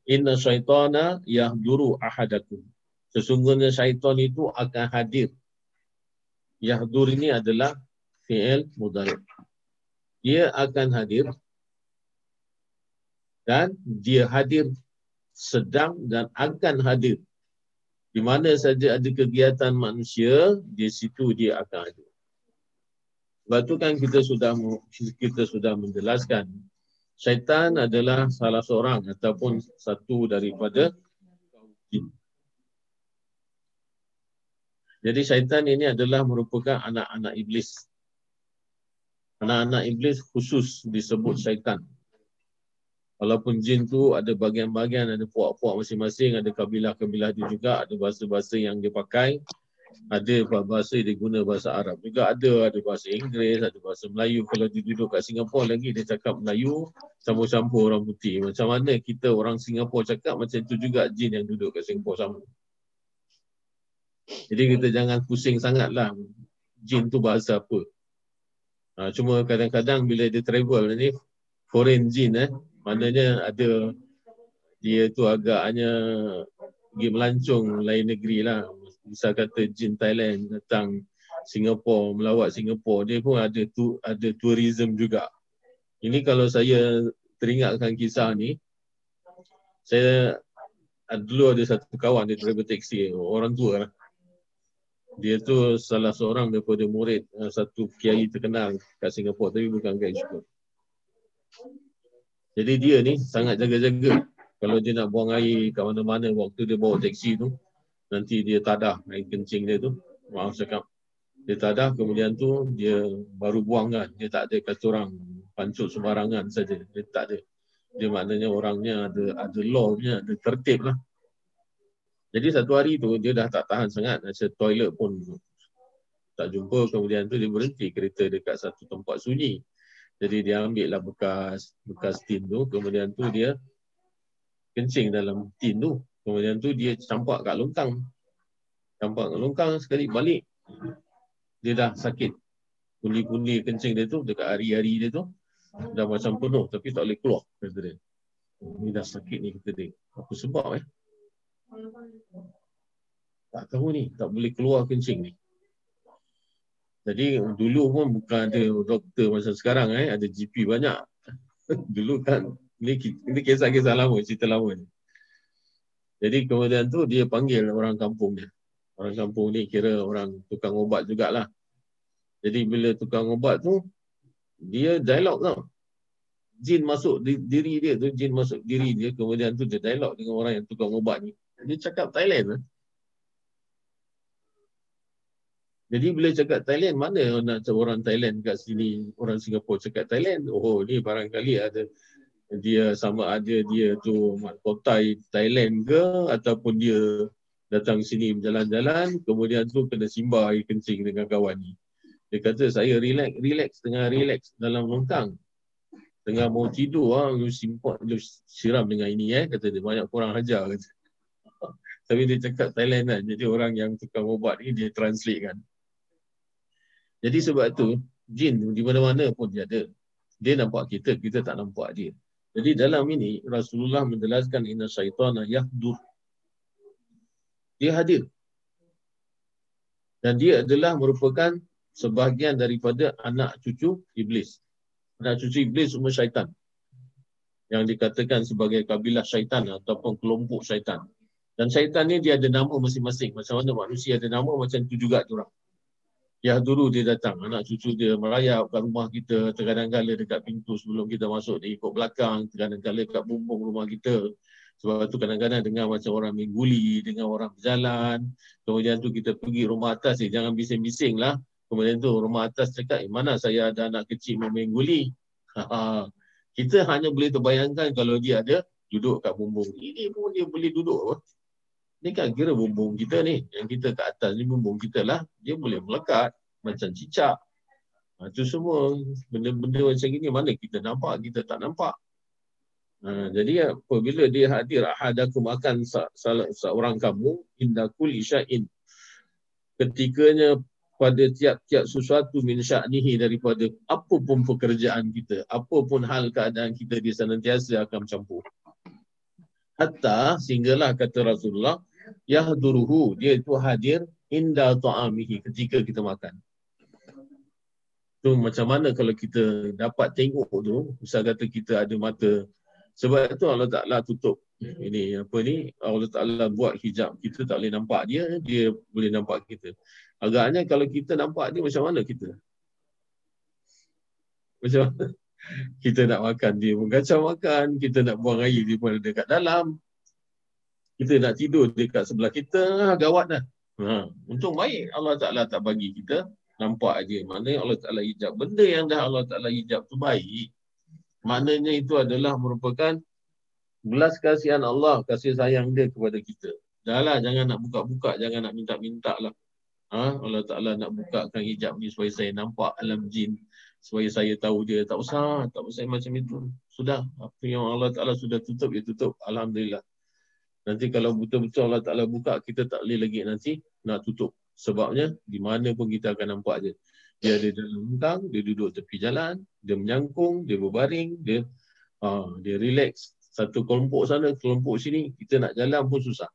Inna syaitana yahduru ahadakum. Sesungguhnya syaitan itu akan hadir. Yahdur ini adalah fi'il mudhari dia akan hadir dan dia hadir sedang dan akan hadir. Di mana saja ada kegiatan manusia, di situ dia akan hadir. Sebab tu kan kita sudah kita sudah menjelaskan syaitan adalah salah seorang ataupun satu daripada Jadi syaitan ini adalah merupakan anak-anak iblis anak-anak iblis khusus disebut syaitan. Walaupun jin tu ada bagian-bagian, ada puak-puak masing-masing, ada kabilah-kabilah dia juga, ada bahasa-bahasa yang dia pakai. ada bahasa dia guna bahasa Arab juga ada ada bahasa Inggeris ada bahasa Melayu kalau dia duduk kat Singapura lagi dia cakap Melayu campur-campur orang putih macam mana kita orang Singapura cakap macam tu juga jin yang duduk kat Singapura sama jadi kita jangan pusing sangatlah jin tu bahasa apa. Ha, cuma kadang-kadang bila dia travel ni foreign jin eh maknanya ada dia tu agaknya pergi melancong lain negeri lah. Misal kata jin Thailand datang Singapura melawat Singapura dia pun ada tu ada tourism juga. Ini kalau saya teringatkan kisah ni saya dulu ada satu kawan dia driver taxi orang tua lah dia tu salah seorang daripada murid eh, satu kiai terkenal kat Singapura tapi bukan kiai syukur jadi dia ni sangat jaga-jaga. Kalau dia nak buang air kat mana-mana waktu dia bawa taksi tu nanti dia tadah air kencing dia tu. Maaf cakap dia tadah kemudian tu dia baru buang kan. Dia tak ada kata orang pancut sembarangan saja. Dia tak ada. Dia maknanya orangnya ada ada law punya ada tertib lah jadi satu hari tu dia dah tak tahan sangat rasa toilet pun tak jumpa kemudian tu dia berhenti kereta dekat satu tempat sunyi jadi dia ambil lah bekas bekas tin tu kemudian tu dia kencing dalam tin tu Kemudian tu dia campak kat longkang. Campak kat longkang sekali balik. Dia dah sakit. Kundi-kundi kencing dia tu dekat hari-hari dia tu dah macam penuh tapi tak boleh keluar kata dia. Ni dah sakit ni kata dia. Apa sebab eh? Tak tahu ni, tak boleh keluar kencing ni. Jadi dulu pun bukan ada doktor macam sekarang eh, ada GP banyak. dulu kan ni, ni kisah-kisah lama, cerita lama ni. Jadi kemudian tu dia panggil orang kampung dia. Orang kampung ni kira orang tukang ubat jugalah. Jadi bila tukang ubat tu, dia dialog tau. Jin masuk di, diri dia tu, jin masuk diri dia. Kemudian tu dia dialog dengan orang yang tukang ubat ni. Dia cakap Thailand lah. Jadi bila cakap Thailand, mana nak orang Thailand kat sini, orang Singapura cakap Thailand? Oh ni barangkali ada dia sama ada dia tu mahkota Thailand ke ataupun dia datang sini berjalan-jalan kemudian tu kena simba air kencing dengan kawan ni. Dia kata saya relax relax tengah relax dalam longkang. Tengah mau tidur ah lu simpan lu siram dengan ini eh kata dia banyak kurang ajar kata. Tapi dia cakap Thailand kan. Jadi orang yang tukang ubat ni dia translate kan. Jadi sebab tu jin di mana-mana pun dia ada. Dia nampak kita, kita tak nampak dia. Jadi dalam ini Rasulullah menjelaskan inna syaitana yahdur. Dia hadir. Dan dia adalah merupakan sebahagian daripada anak cucu iblis. Anak cucu iblis semua syaitan. Yang dikatakan sebagai kabilah syaitan ataupun kelompok syaitan. Dan syaitan ni dia ada nama masing-masing. Macam mana manusia ada nama macam tu juga tu orang. Ya dulu dia datang, anak cucu dia merayap kat rumah kita, terkadang-kala dekat pintu sebelum kita masuk, dia ikut belakang, terkadang-kala kat bumbung rumah kita. Sebab tu kadang-kadang dengar macam orang mengguli, dengan orang berjalan. Kemudian tu kita pergi rumah atas, eh, jangan bising-bising lah. Kemudian tu rumah atas cakap, eh, mana saya ada anak kecil mengguli. kita hanya boleh terbayangkan kalau dia ada duduk kat bumbung. Ini pun dia boleh duduk. Ni kan kira bumbung kita ni. Yang kita kat atas ni bumbung kita lah. Dia boleh melekat macam cicak. Ha, itu semua benda-benda macam ini mana kita nampak, kita tak nampak. Ha, jadi apabila dia hadir ahadakum akan seorang kamu inda kulli sya'in ketikanya pada tiap-tiap sesuatu min sya'nihi daripada apa pun pekerjaan kita, apa pun hal keadaan kita dia senantiasa akan campur. Hatta sehinggalah kata Rasulullah yahduruhu dia itu hadir inda ta'amihi ketika kita makan. Tu macam mana kalau kita dapat tengok tu, misal kata kita ada mata. Sebab itu Allah Taala tutup ini apa ni Allah Taala buat hijab. Kita tak boleh nampak dia dia boleh nampak kita. Agaknya kalau kita nampak dia macam mana kita? Macam mana? Kita nak makan dia pun kacau makan. Kita nak buang air dia pun ada dekat dalam kita nak tidur dekat sebelah kita, ah, gawat dah. Ha. Untung baik Allah Ta'ala tak bagi kita nampak aja. Maknanya Allah Ta'ala hijab. Benda yang dah Allah Ta'ala hijab tu baik. Maknanya itu adalah merupakan belas kasihan Allah, kasih sayang dia kepada kita. Dah lah, jangan nak buka-buka, jangan nak minta-minta lah. Ha? Allah Ta'ala nak bukakan hijab ni supaya saya nampak alam jin. Supaya saya tahu dia. Tak usah. Tak usah macam itu. Sudah. Apa yang Allah Ta'ala sudah tutup, ya tutup. Alhamdulillah. Nanti kalau betul-betul Allah Ta'ala buka, kita tak boleh lagi nanti nak tutup. Sebabnya, di mana pun kita akan nampak dia. Dia ada dalam hutang, dia duduk tepi jalan, dia menyangkung, dia berbaring, dia uh, dia relax. Satu kelompok sana, kelompok sini, kita nak jalan pun susah.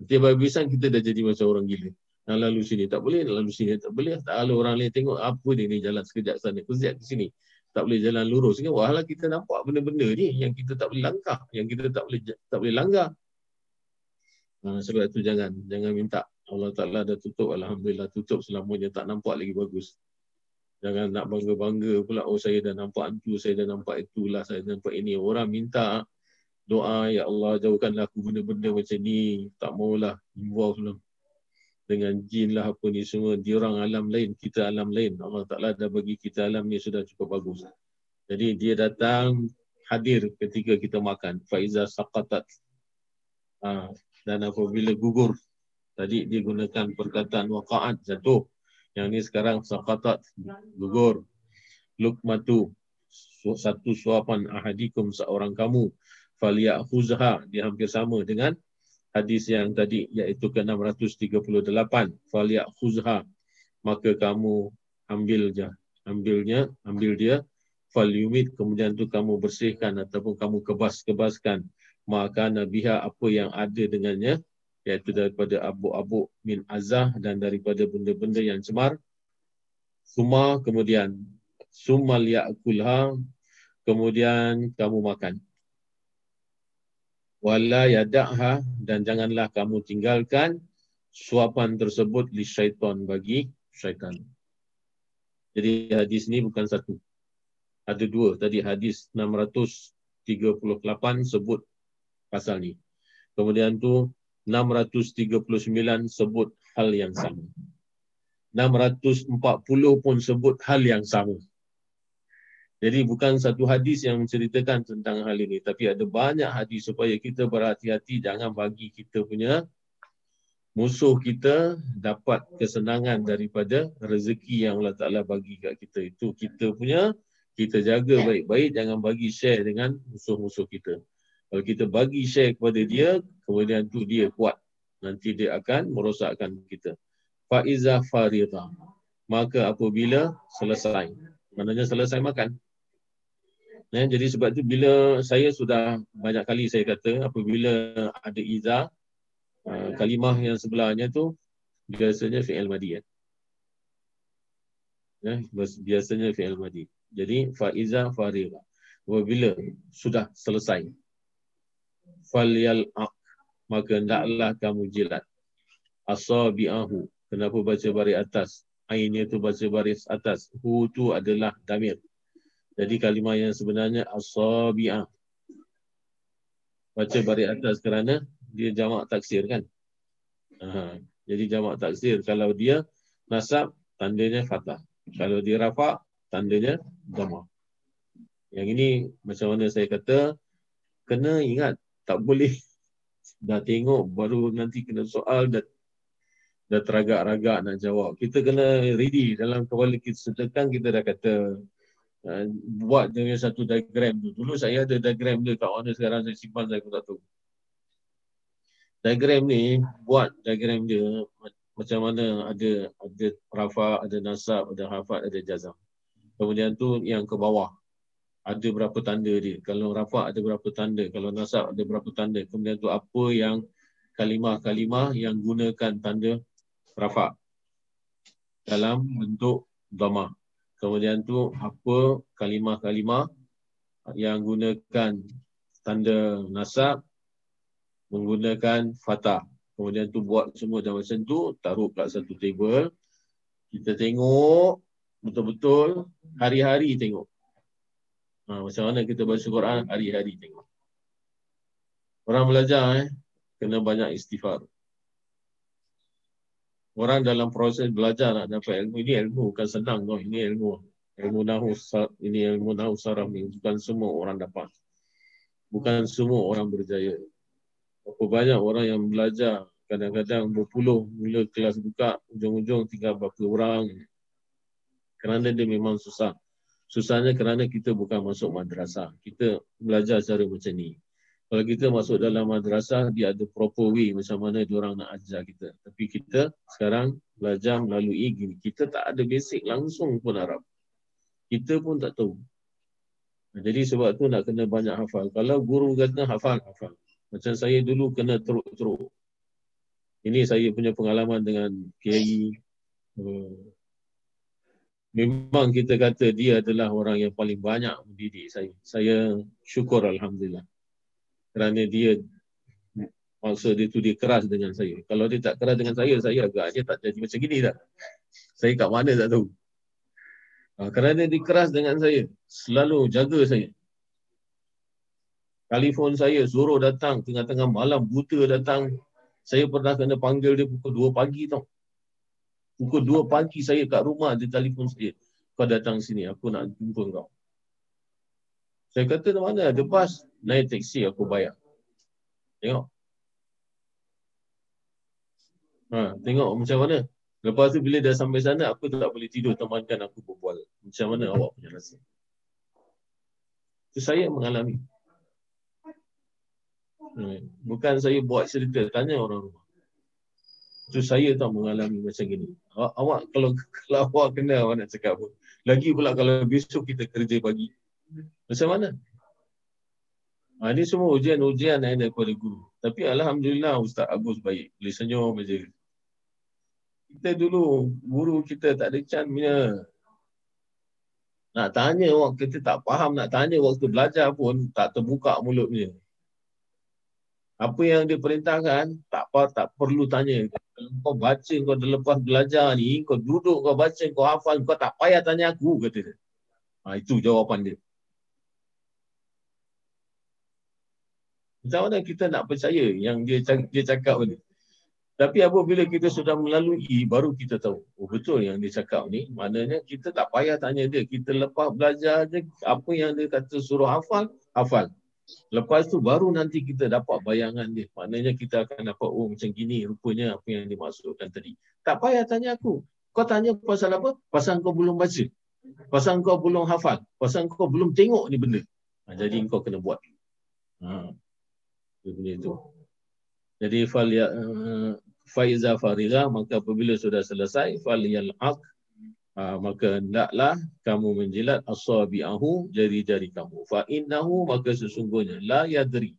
Nanti habis-habisan kita dah jadi macam orang gila. Nak lalu sini tak boleh, nak lalu sini tak boleh. Tak lalu orang lain tengok apa dia ni jalan sekejap sana, sekejap ke sini. Tak boleh jalan lurus. Wahala kita nampak benda-benda ni yang kita tak boleh langkah, yang kita tak boleh tak boleh langgar. Ha, sebab itu jangan jangan minta. Allah Ta'ala dah tutup. Alhamdulillah tutup selamanya tak nampak lagi bagus. Jangan nak bangga-bangga pula. Oh saya dah nampak itu, saya dah nampak itulah, saya dah nampak ini. Orang minta doa, Ya Allah jauhkanlah aku benda-benda macam ni. Tak maulah involve lah dengan jin lah apa ni semua dia orang alam lain kita alam lain Allah Taala dah bagi kita alam ni sudah cukup bagus jadi dia datang hadir ketika kita makan faiza saqatat ha, dan apabila gugur tadi dia gunakan perkataan waqa'at jatuh. Yang ni sekarang saqatat gugur. Lukmatu satu suapan ahadikum seorang kamu. Falyakhuzha dia hampir sama dengan hadis yang tadi iaitu ke 638 faliya khuzha maka kamu ambil je ambilnya ambil dia. Falyumit kemudian tu kamu bersihkan ataupun kamu kebas-kebaskan maka nabiha apa yang ada dengannya iaitu daripada abu-abu min azah dan daripada benda-benda yang cemar summa kemudian summal yakulha kemudian kamu makan wala yada'ha dan janganlah kamu tinggalkan suapan tersebut li syaitan bagi syaitan. Jadi hadis ni bukan satu. Ada dua. Tadi hadis 638 sebut pasal ni. Kemudian tu 639 sebut hal yang sama. 640 pun sebut hal yang sama. Jadi bukan satu hadis yang menceritakan tentang hal ini. Tapi ada banyak hadis supaya kita berhati-hati. Jangan bagi kita punya musuh kita dapat kesenangan daripada rezeki yang Allah Ta'ala bagi kat kita. Itu kita punya, kita jaga baik-baik. Jangan bagi share dengan musuh-musuh kita. Kalau kita bagi share kepada dia, kemudian tu dia kuat. Nanti dia akan merosakkan kita. Fa'izah faridah. Maka apabila selesai. Maknanya selesai makan. Ya, jadi sebab tu bila saya sudah banyak kali saya kata apabila ada iza uh, kalimah yang sebelahnya tu biasanya fi'il madi ya. Ya, biasanya fi'il madi. Jadi faiza fariga. Apabila sudah selesai falyal maka hendaklah kamu jilat asabi'ahu. Kenapa baca baris atas? Ainnya tu baca baris atas. Hu tu adalah damir. Jadi kalimah yang sebenarnya asabi'ah. Baca baris atas kerana dia jamak taksir kan. Ha. Jadi jamak taksir kalau dia nasab tandanya fatah. Kalau dia rafa tandanya dhamma. Yang ini macam mana saya kata kena ingat tak boleh dah tengok baru nanti kena soal dah dah teragak-ragak nak jawab. Kita kena ready dalam kepala kita sedekang kita dah kata uh, buat dengan satu diagram tu. Dulu saya ada diagram dia kat mana sekarang saya simpan saya pun tak tahu. Diagram ni buat diagram dia macam mana ada ada rafa, ada nasab, ada hafat, ada jazam. Kemudian tu yang ke bawah ada berapa tanda dia. Kalau rafa ada berapa tanda, kalau nasab ada berapa tanda. Kemudian tu apa yang kalimah-kalimah yang gunakan tanda rafa dalam bentuk dhamma. Kemudian tu apa kalimah-kalimah yang gunakan tanda nasab menggunakan fatah. Kemudian tu buat semua dalam macam tu, taruh kat satu table. Kita tengok betul-betul hari-hari tengok. Ha, macam mana kita baca Quran hari-hari tengok. Orang belajar eh, kena banyak istighfar. Orang dalam proses belajar nak dapat ilmu ini ilmu bukan senang tau. Ini ilmu ilmu nahu ini ilmu nahu saraf ni bukan semua orang dapat. Bukan semua orang berjaya. Berapa banyak orang yang belajar Kadang-kadang berpuluh mula kelas buka, ujung-ujung tinggal berapa orang. Kerana dia memang susah. Susahnya kerana kita bukan masuk madrasah. Kita belajar cara macam ni. Kalau kita masuk dalam madrasah, dia ada proper way macam mana orang nak ajar kita. Tapi kita sekarang belajar melalui gini. Kita tak ada basic langsung pun Arab. Kita pun tak tahu. Jadi sebab tu nak kena banyak hafal. Kalau guru kata hafal, hafal. Macam saya dulu kena teruk-teruk. Ini saya punya pengalaman dengan Kiai. Memang kita kata dia adalah orang yang paling banyak mendidik saya. Saya syukur Alhamdulillah. Kerana dia maksud dia tu dia keras dengan saya. Kalau dia tak keras dengan saya, saya agaknya tak jadi macam gini dah. Saya kat mana tak tahu. Ha, kerana dia keras dengan saya. Selalu jaga saya. Telefon saya suruh datang tengah-tengah malam buta datang. Saya pernah kena panggil dia pukul 2 pagi tau. Pukul 2 pagi saya kat rumah dia telefon saya. Kau datang sini aku nak jumpa kau. Saya kata di mana? Ada bas. Naik teksi aku bayar. Tengok. Ha, tengok macam mana. Lepas tu bila dah sampai sana, aku tak boleh tidur temankan aku berbual. Macam mana awak punya rasa? Itu saya mengalami. Hmm. Bukan saya buat cerita, tanya orang rumah. Itu saya tak mengalami macam gini. Awak kalau kalau awak kenal awak nak cakap apa. Lagi pula kalau besok kita kerja pagi. Macam mana? Ha, ini semua ujian-ujian yang daripada guru. Tapi Alhamdulillah Ustaz Agus baik. Boleh senyum saja kita dulu guru kita tak ada can punya nak tanya kita tak faham nak tanya waktu belajar pun tak terbuka mulutnya apa yang dia perintahkan tak apa tak perlu tanya kau baca kau dah lepas belajar ni kau duduk kau baca kau hafal kau tak payah tanya aku kata dia ha, itu jawapan dia macam mana kita nak percaya yang dia dia cakap ni tapi apabila kita sudah melalui, baru kita tahu. Oh betul yang dia cakap ni. Maknanya kita tak payah tanya dia. Kita lepas belajar je, apa yang dia kata suruh hafal, hafal. Lepas tu baru nanti kita dapat bayangan dia. Maknanya kita akan dapat, oh macam gini rupanya apa yang dimaksudkan tadi. Tak payah tanya aku. Kau tanya pasal apa? Pasal kau belum baca. Pasal kau belum hafal. Pasal kau belum tengok ni benda. Ha, jadi kau kena buat. Ha. Dia tu. Jadi fal ya, uh, faiza fariga maka apabila sudah selesai fal yalaq ha, maka hendaklah kamu menjilat asabi'ahu jari-jari kamu. Fa innahu maka sesungguhnya la yadri.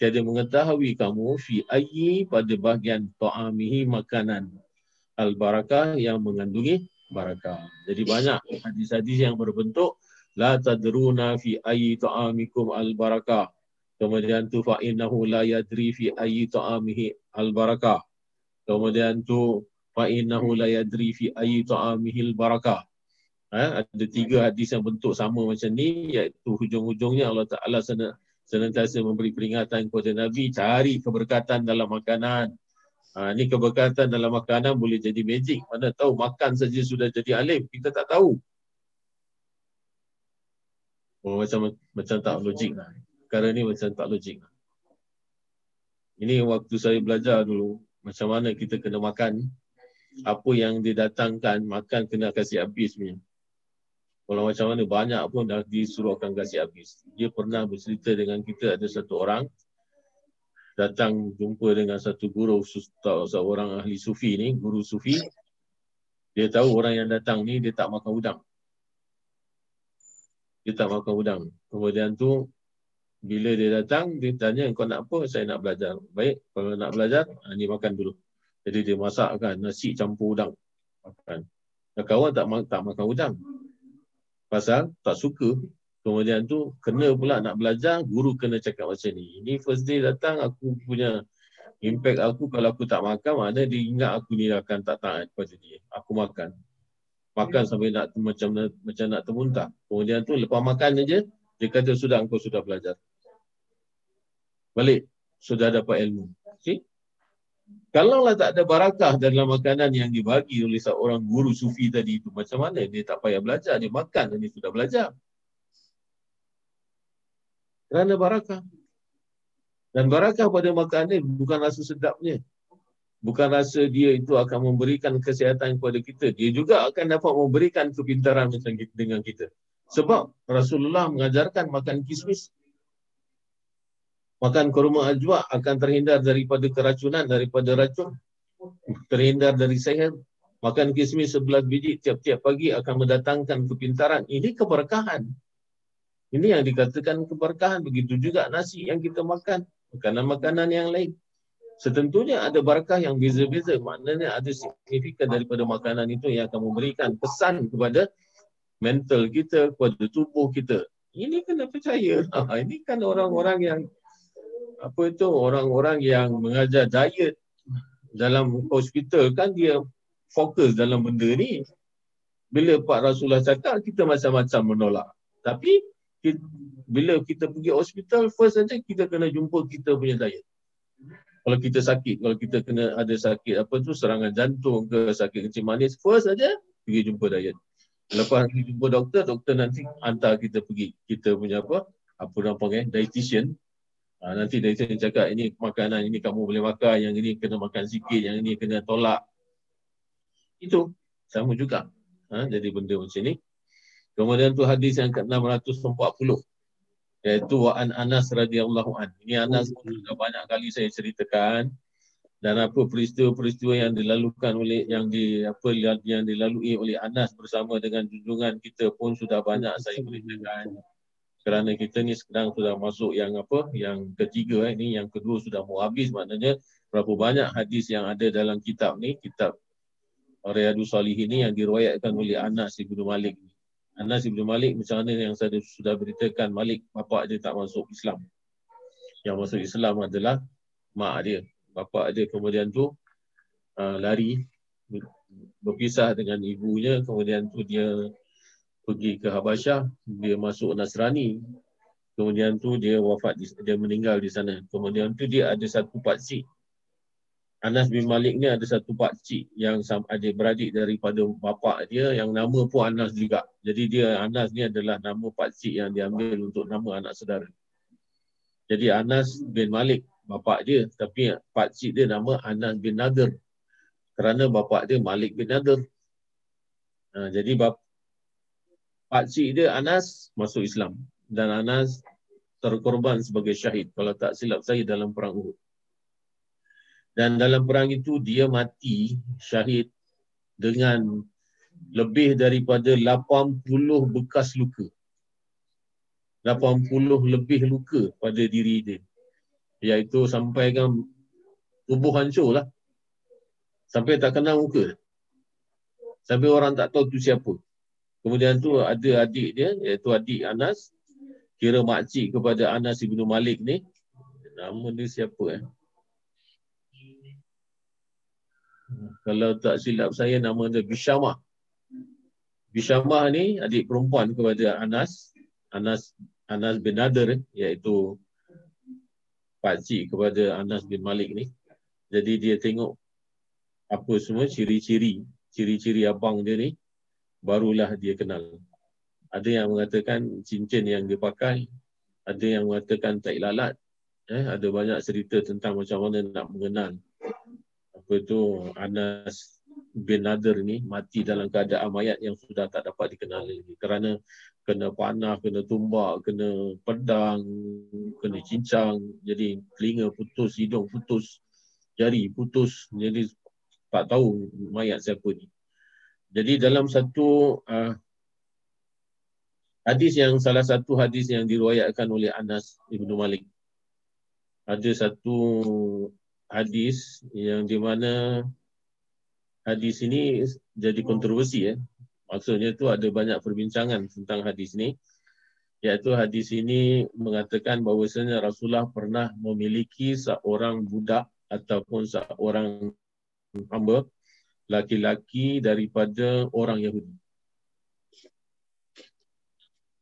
Tiada mengetahui kamu fi ayyi pada bahagian ta'amihi makanan al barakah yang mengandungi barakah. Jadi banyak hadis-hadis yang berbentuk la tadruna fi ayyi ta'amikum al barakah kemudian tu fa innahu la yadri fi ayyi ta'amihi al barakah Kemudian tu fa innahu la yadri fi ayyi ta'amihil barakah. Ha, ada tiga hadis yang bentuk sama macam ni iaitu hujung-hujungnya Allah Taala senantiasa memberi peringatan kepada Nabi cari keberkatan dalam makanan. Ha, ni keberkatan dalam makanan boleh jadi magic. Mana tahu makan saja sudah jadi alim. Kita tak tahu. Oh, macam macam tak logik lah. Perkara ni macam tak logik lah. Ini waktu saya belajar dulu macam mana kita kena makan apa yang didatangkan makan kena kasih habis punya kalau macam mana banyak pun dah disuruhkan kasih habis dia pernah bercerita dengan kita ada satu orang datang jumpa dengan satu guru seorang ahli sufi ni guru sufi dia tahu orang yang datang ni dia tak makan udang dia tak makan udang kemudian tu bila dia datang, dia tanya, kau nak apa? Saya nak belajar. Baik, kalau nak belajar, ha, ni makan dulu. Jadi dia masakkan nasi campur udang. Makan. Dan kawan tak, tak makan udang. Pasal tak suka. Kemudian tu, kena pula nak belajar, guru kena cakap macam ni. Ini first day datang, aku punya impact aku kalau aku tak makan, mana dia ingat aku ni akan tak taat kepada dia. Aku makan. Makan sampai nak macam macam nak termuntah. Kemudian tu, lepas makan aja, dia kata, sudah, engkau sudah belajar balik sudah dapat ilmu. Okay? Kalau lah tak ada barakah dalam makanan yang dibagi oleh seorang guru sufi tadi itu, macam mana dia tak payah belajar, dia makan dan dia sudah belajar. Kerana barakah. Dan barakah pada makanan bukan rasa sedapnya. bukan rasa dia itu akan memberikan kesihatan kepada kita. Dia juga akan dapat memberikan kepintaran dengan kita. Sebab Rasulullah mengajarkan makan kismis. Makan kurma ajwa akan terhindar daripada keracunan, daripada racun. Terhindar dari seher. Makan kismis sebelas biji tiap-tiap pagi akan mendatangkan kepintaran. Ini keberkahan. Ini yang dikatakan keberkahan. Begitu juga nasi yang kita makan. Makanan-makanan yang lain. Setentunya ada barakah yang beza-beza. Maknanya ada signifikan daripada makanan itu yang akan memberikan pesan kepada mental kita, kepada tubuh kita. Ini kena percaya. Ini kan orang-orang yang apa itu orang-orang yang mengajar diet dalam hospital kan dia fokus dalam benda ni. Bila Pak Rasulullah cakap kita macam-macam menolak. Tapi bila kita pergi hospital first saja kita kena jumpa kita punya diet kalau kita sakit, kalau kita kena ada sakit apa tu serangan jantung ke sakit kencing manis, first saja pergi jumpa diet. Lepas pergi jumpa doktor, doktor nanti hantar kita pergi kita punya apa? Apa nama panggil? Dietitian. Ha, nanti dietitian cakap ini makanan ini kamu boleh makan, yang ini kena makan sikit, yang ini kena tolak. Itu sama juga. Ha, jadi benda macam ni. Kemudian tu hadis yang ke-640 iaitu wa an Anas radhiyallahu an. Ini Anas pun sudah banyak kali saya ceritakan dan apa peristiwa-peristiwa yang dilalukan oleh yang di apa yang dilalui oleh Anas bersama dengan junjungan kita pun sudah banyak saya ceritakan. Kerana kita ni sedang sudah masuk yang apa yang ketiga eh, ini yang kedua sudah mau habis maknanya berapa banyak hadis yang ada dalam kitab ni kitab Riyadus Salihin ini yang diriwayatkan oleh Anas bin Malik ni. Anas bin Malik macam mana yang saya sudah beritakan Malik bapa dia tak masuk Islam. Yang masuk Islam adalah mak dia. Bapa dia kemudian tu uh, lari berpisah dengan ibunya kemudian tu dia pergi ke Habasyah dia masuk Nasrani kemudian tu dia wafat dia meninggal di sana kemudian tu dia ada satu pakcik Anas bin Malik ni ada satu pak cik yang ada beradik daripada bapa dia yang nama pun Anas juga. Jadi dia Anas ni adalah nama pak cik yang diambil untuk nama anak saudara. Jadi Anas bin Malik bapa dia tapi pak cik dia nama Anas bin Nadir. Kerana bapa dia Malik bin Nadir. Ha, jadi bap pak cik dia Anas masuk Islam dan Anas terkorban sebagai syahid kalau tak silap saya dalam perang Uhud. Dan dalam perang itu dia mati syahid dengan lebih daripada 80 bekas luka. 80 lebih luka pada diri dia. Iaitu sampai kan tubuh hancur lah. Sampai tak kenal muka. Sampai orang tak tahu tu siapa. Kemudian tu ada adik dia, iaitu adik Anas. Kira makcik kepada Anas Ibn Malik ni. Nama dia siapa eh? Kalau tak silap saya nama dia Bishamah. Bishamah ni adik perempuan kepada Anas. Anas Anas bin Nadir iaitu pakcik kepada Anas bin Malik ni. Jadi dia tengok apa semua ciri-ciri ciri-ciri abang dia ni barulah dia kenal. Ada yang mengatakan cincin yang dia pakai, ada yang mengatakan tak lalat. Eh, ada banyak cerita tentang macam mana nak mengenal apa tu Anas bin Nadir ni mati dalam keadaan mayat yang sudah tak dapat dikenal lagi kerana kena panah, kena tumbak, kena pedang, kena cincang, jadi telinga putus, hidung putus, jari putus, jadi tak tahu mayat siapa ni. Jadi dalam satu uh, hadis yang salah satu hadis yang diriwayatkan oleh Anas Ibnu Malik ada satu hadis yang di mana hadis ini jadi kontroversi ya. Maksudnya tu ada banyak perbincangan tentang hadis ini. Iaitu hadis ini mengatakan bahawasanya Rasulullah pernah memiliki seorang budak ataupun seorang hamba laki-laki daripada orang Yahudi.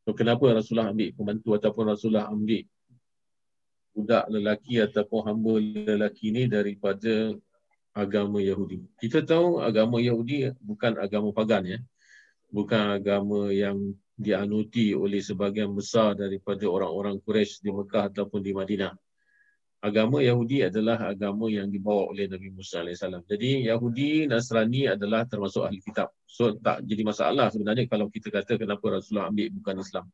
So, kenapa Rasulullah ambil pembantu ataupun Rasulullah ambil budak lelaki ataupun hamba lelaki ni daripada agama Yahudi. Kita tahu agama Yahudi bukan agama pagan ya. Bukan agama yang dianuti oleh sebagian besar daripada orang-orang Quraisy di Mekah ataupun di Madinah. Agama Yahudi adalah agama yang dibawa oleh Nabi Musa AS. Jadi Yahudi, Nasrani adalah termasuk ahli kitab. So tak jadi masalah sebenarnya kalau kita kata kenapa Rasulullah ambil bukan Islam.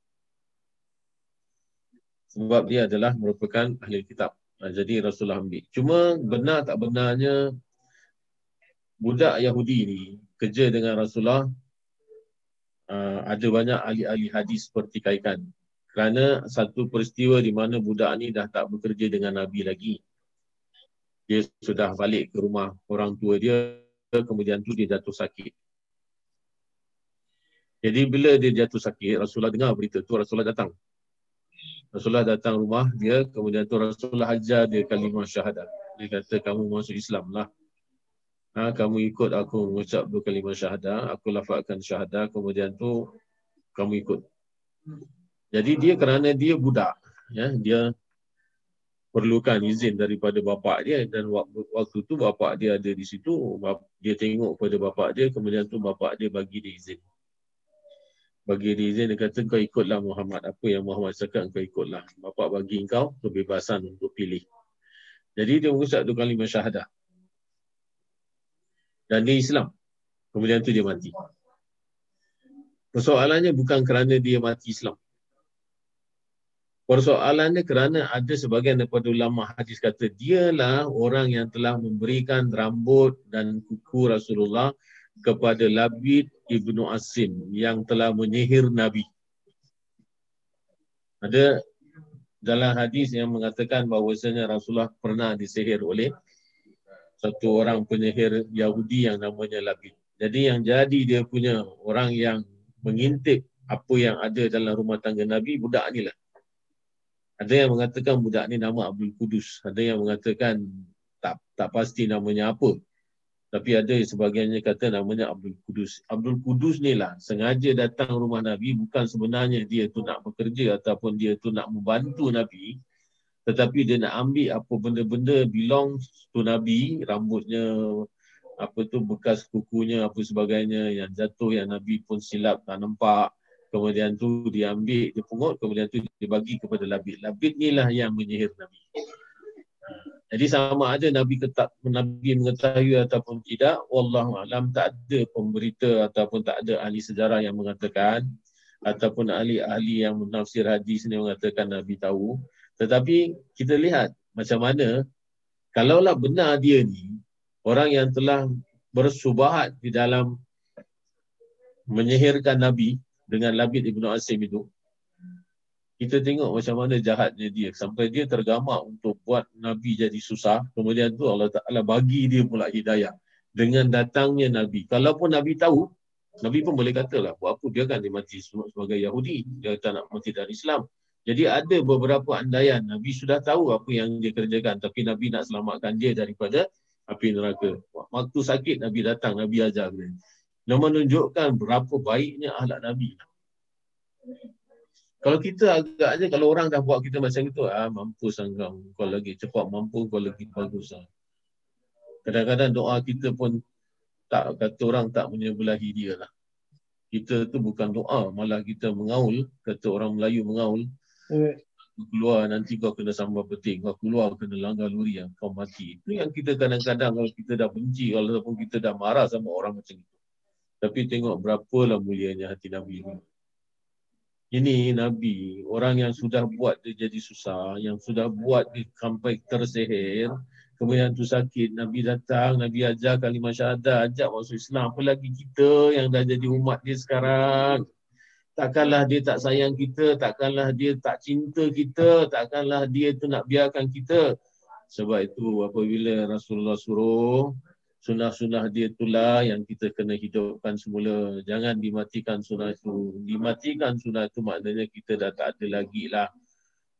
Sebab dia adalah merupakan ahli kitab. Ha, jadi Rasulullah ambil. Cuma benar tak benarnya budak Yahudi ni kerja dengan Rasulullah uh, ada banyak ahli-ahli hadis seperti kaikan kerana satu peristiwa di mana budak ni dah tak bekerja dengan Nabi lagi. Dia sudah balik ke rumah orang tua dia, kemudian tu dia jatuh sakit. Jadi bila dia jatuh sakit, Rasulullah dengar berita tu, Rasulullah datang. Rasulullah datang rumah dia, kemudian tu Rasulullah ajar dia kalimah syahadat. Dia kata, kamu masuk Islam lah. Ha, kamu ikut aku mengucap dua kalimah syahadat, aku lafazkan syahadat, kemudian tu kamu ikut. Jadi dia kerana dia budak, ya, dia perlukan izin daripada bapa dia dan waktu tu bapa dia ada di situ, dia tengok pada bapa dia, kemudian tu bapa dia bagi dia izin. Bagi dia izin, dia kata kau ikutlah Muhammad. Apa yang Muhammad cakap kau ikutlah. Bapa bagi kau kebebasan untuk pilih. Jadi dia mengucap dua kali syahadah. Dan dia Islam. Kemudian tu dia mati. Persoalannya bukan kerana dia mati Islam. Persoalannya kerana ada sebagian daripada ulama hadis kata dialah orang yang telah memberikan rambut dan kuku Rasulullah kepada Labid ibnu Asim yang telah menyihir Nabi. Ada dalam hadis yang mengatakan bahawasanya Rasulullah pernah disihir oleh satu orang penyihir Yahudi yang namanya Labid. Jadi yang jadi dia punya orang yang mengintip apa yang ada dalam rumah tangga Nabi, budak ni lah. Ada yang mengatakan budak ni nama Abdul Kudus. Ada yang mengatakan tak tak pasti namanya apa. Tapi ada sebagiannya kata namanya Abdul Kudus. Abdul Kudus ni lah sengaja datang rumah Nabi bukan sebenarnya dia tu nak bekerja ataupun dia tu nak membantu Nabi. Tetapi dia nak ambil apa benda-benda belong tu Nabi, rambutnya, apa tu bekas kukunya, apa sebagainya yang jatuh yang Nabi pun silap tak nampak kemudian tu dia ambil, dia pungut, kemudian tu dia bagi kepada Labid. Labid ni lah yang menyihir Nabi. Jadi sama ada Nabi ketak, Nabi mengetahui ataupun tidak, Allah alam tak ada pemberita ataupun tak ada ahli sejarah yang mengatakan ataupun ahli-ahli yang menafsir hadis ni mengatakan Nabi tahu. Tetapi kita lihat macam mana kalaulah benar dia ni orang yang telah bersubahat di dalam menyihirkan Nabi, dengan Labid Ibn Asim itu kita tengok macam mana jahatnya dia. Sampai dia tergamak untuk buat Nabi jadi susah. Kemudian tu Allah Ta'ala bagi dia pula hidayah dengan datangnya Nabi. Kalaupun Nabi tahu Nabi pun boleh katalah buat apa? Dia kan dia mati sebagai Yahudi. Dia tak nak mati dari Islam. Jadi ada beberapa andaian Nabi sudah tahu apa yang dia kerjakan tapi Nabi nak selamatkan dia daripada api neraka. Waktu sakit Nabi datang Nabi ajar dia yang menunjukkan berapa baiknya ahlak Nabi. Kalau kita agaknya, kalau orang dah buat kita macam itu, ah, mampu sangkang. Kau lagi cepat mampu, kau lagi bagus. Ah. Kadang-kadang doa kita pun tak kata orang tak menyebelahi dia lah. Kita tu bukan doa, malah kita mengaul, kata orang Melayu mengaul. Eh. Keluar nanti kau kena sambal peting, kau keluar kena langgar luri yang kau mati. Itu yang kita kadang-kadang kalau kita dah benci, kalau kita dah marah sama orang macam itu. Tapi tengok berapa lah mulianya hati Nabi ini. Ini Nabi, orang yang sudah buat dia jadi susah, yang sudah buat dia sampai tersehir, kemudian tu sakit, Nabi datang, Nabi ajar kalimah syahadah, ajak masuk Islam. Apalagi kita yang dah jadi umat dia sekarang. Takkanlah dia tak sayang kita, takkanlah dia tak cinta kita, takkanlah dia tu nak biarkan kita. Sebab itu apabila Rasulullah suruh, sunnah-sunnah dia itulah yang kita kena hidupkan semula. Jangan dimatikan sunnah itu. Dimatikan sunnah itu maknanya kita dah tak ada lagi lah.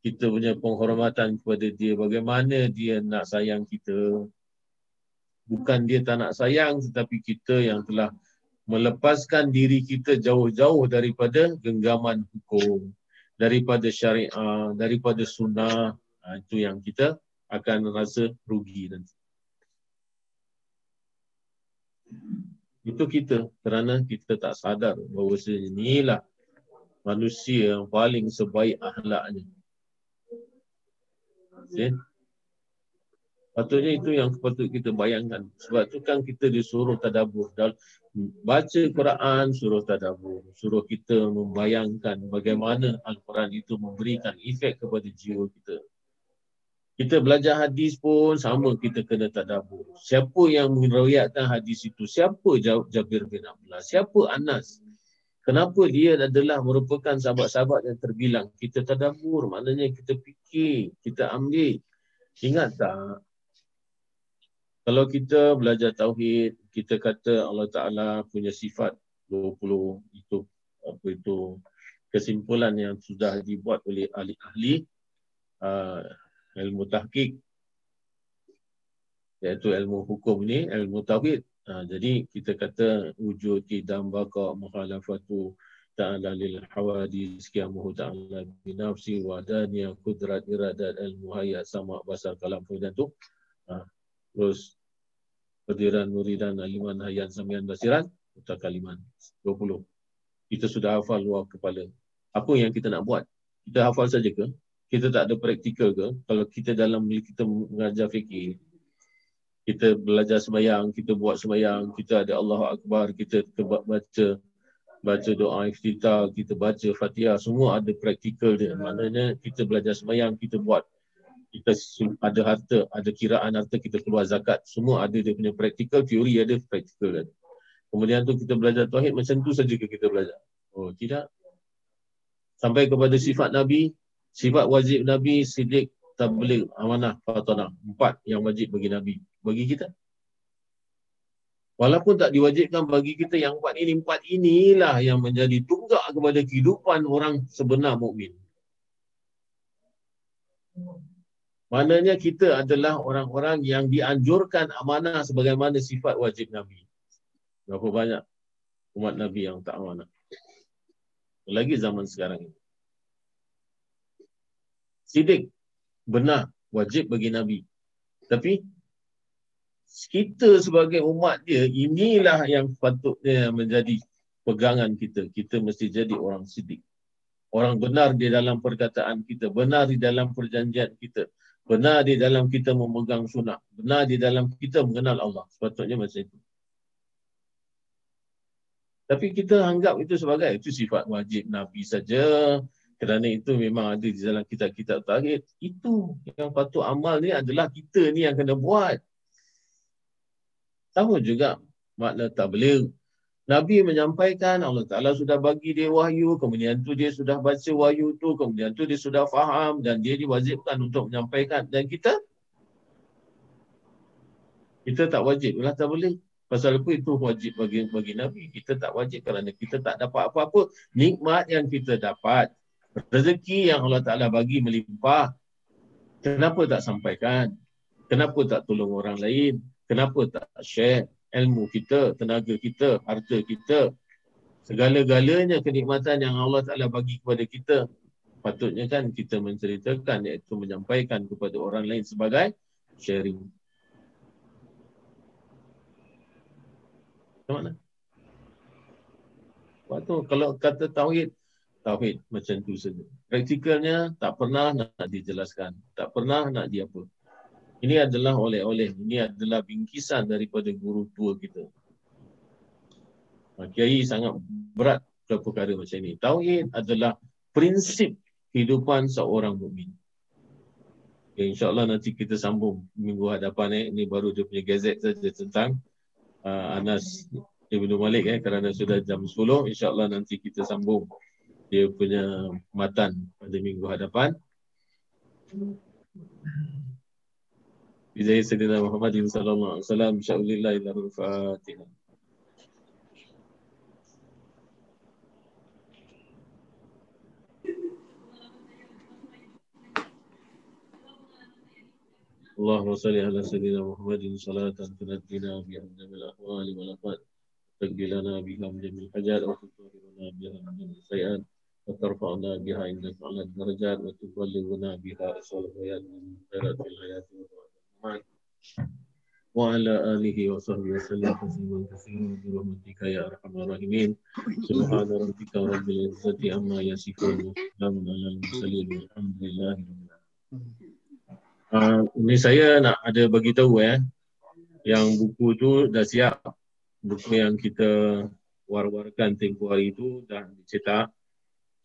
Kita punya penghormatan kepada dia. Bagaimana dia nak sayang kita. Bukan dia tak nak sayang tetapi kita yang telah melepaskan diri kita jauh-jauh daripada genggaman hukum. Daripada syariah, daripada sunnah. Ha, itu yang kita akan rasa rugi nanti. Itu kita kerana kita tak sadar bahawa inilah manusia yang paling sebaik ahlaknya. Okay? Patutnya itu yang patut kita bayangkan. Sebab tu kan kita disuruh tadabur. Baca Quran suruh tadabur. Suruh kita membayangkan bagaimana Al-Quran itu memberikan efek kepada jiwa kita. Kita belajar hadis pun sama kita kena tadabur. Siapa yang meriwayatkan hadis itu? Siapa Jabir bin Abdullah? Siapa Anas? Kenapa dia adalah merupakan sahabat-sahabat yang terbilang? Kita tadabur, maknanya kita fikir, kita ambil. Ingat tak? Kalau kita belajar tauhid, kita kata Allah Taala punya sifat 20 itu apa itu kesimpulan yang sudah dibuat oleh ahli-ahli uh, ilmu tahqiq. Iaitu ilmu hukum ni ilmu tauhid. Uh, jadi kita kata wujud dan baqa mukhalafatu ta'ala lil hawadis qiyamuhu ta'ala bi nafsi wa daniya qudrat iradat ilmu hayat sama basar kalam tu. Uh, terus Perdiran Muridan Aliman Hayat Zamian Basiran Kota Kaliman 20 Kita sudah hafal luar kepala. Apa yang kita nak buat? Kita hafal saja ke? Kita tak ada praktikal ke? Kalau kita dalam kita mengajar fikir kita belajar semayang, kita buat semayang, kita ada Allah Akbar, kita baca baca doa iftitah, kita baca fatihah, semua ada praktikal dia. Maknanya kita belajar semayang, kita buat kita ada harta, ada kiraan harta kita keluar zakat. Semua ada dia punya praktikal, teori ada praktikal kan. Kemudian tu kita belajar tauhid macam tu saja ke kita belajar. Oh, tidak. Sampai kepada sifat Nabi, sifat wajib Nabi, sidik, tabligh, amanah, fatanah. Empat yang wajib bagi Nabi. Bagi kita. Walaupun tak diwajibkan bagi kita yang empat ini, empat inilah yang menjadi tunggak kepada kehidupan orang sebenar mukmin. Maknanya kita adalah orang-orang yang dianjurkan amanah sebagaimana sifat wajib Nabi. Berapa banyak umat Nabi yang tak amanah. Lagi zaman sekarang ini. Sidik benar wajib bagi Nabi. Tapi kita sebagai umat dia inilah yang patutnya menjadi pegangan kita. Kita mesti jadi orang sidik. Orang benar di dalam perkataan kita, benar di dalam perjanjian kita, Benar di dalam kita memegang sunnah. Benar di dalam kita mengenal Allah. Sepatutnya macam itu. Tapi kita anggap itu sebagai itu sifat wajib Nabi saja. Kerana itu memang ada di dalam kitab-kitab tauhid. Itu yang patut amal ni adalah kita ni yang kena buat. Tahu juga makna tabligh Nabi menyampaikan Allah Ta'ala sudah bagi dia wahyu, kemudian tu dia sudah baca wahyu tu, kemudian tu dia sudah faham dan dia diwajibkan untuk menyampaikan. Dan kita? Kita tak wajib lah tak boleh. Pasal apa itu wajib bagi bagi Nabi? Kita tak wajib kerana kita tak dapat apa-apa. Nikmat yang kita dapat, rezeki yang Allah Ta'ala bagi melimpah, kenapa tak sampaikan? Kenapa tak tolong orang lain? Kenapa tak share? ilmu kita, tenaga kita, harta kita, segala-galanya kenikmatan yang Allah Ta'ala bagi kepada kita, patutnya kan kita menceritakan iaitu menyampaikan kepada orang lain sebagai sharing. Macam mana? Waktu kalau kata tauhid, tauhid macam tu saja. Praktikalnya tak pernah nak dijelaskan, tak pernah nak diapa. Ini adalah oleh-oleh. Ini adalah bingkisan daripada guru tua kita. Kiai sangat berat ke perkara macam ini. Tauhid adalah prinsip kehidupan seorang mukmin. Okay, InsyaAllah nanti kita sambung minggu hadapan. Eh. Ini baru dia punya gazet saja tentang uh, Anas Ibn Malik. Eh, kerana sudah jam 10. InsyaAllah nanti kita sambung dia punya matan pada minggu hadapan. بجاه سيدنا محمد صلى الله عليه وسلم بشأن الله إلى الفاتحة اللهم صل على سيدنا محمد صلاة تنجينا بها من جميع الأحوال والأفات تقضي لنا بها من جميع الحاجات وتطهرنا بها من جميع السيئات وترفعنا بها عندك على الدرجات وتبلغنا بها أسوأ الحياة من خيرات الحياة والحياة وعلى آله وصحبه وسلم تسليما كثيرا برحمتك يا أرحم الراحمين سبحان ربك رب العزة عما يصفون وسلام على المرسلين والحمد لله رب العالمين uh, ini saya nak ada bagi tahu eh yang buku tu dah siap buku yang kita war-warkan tempoh hari itu dah dicetak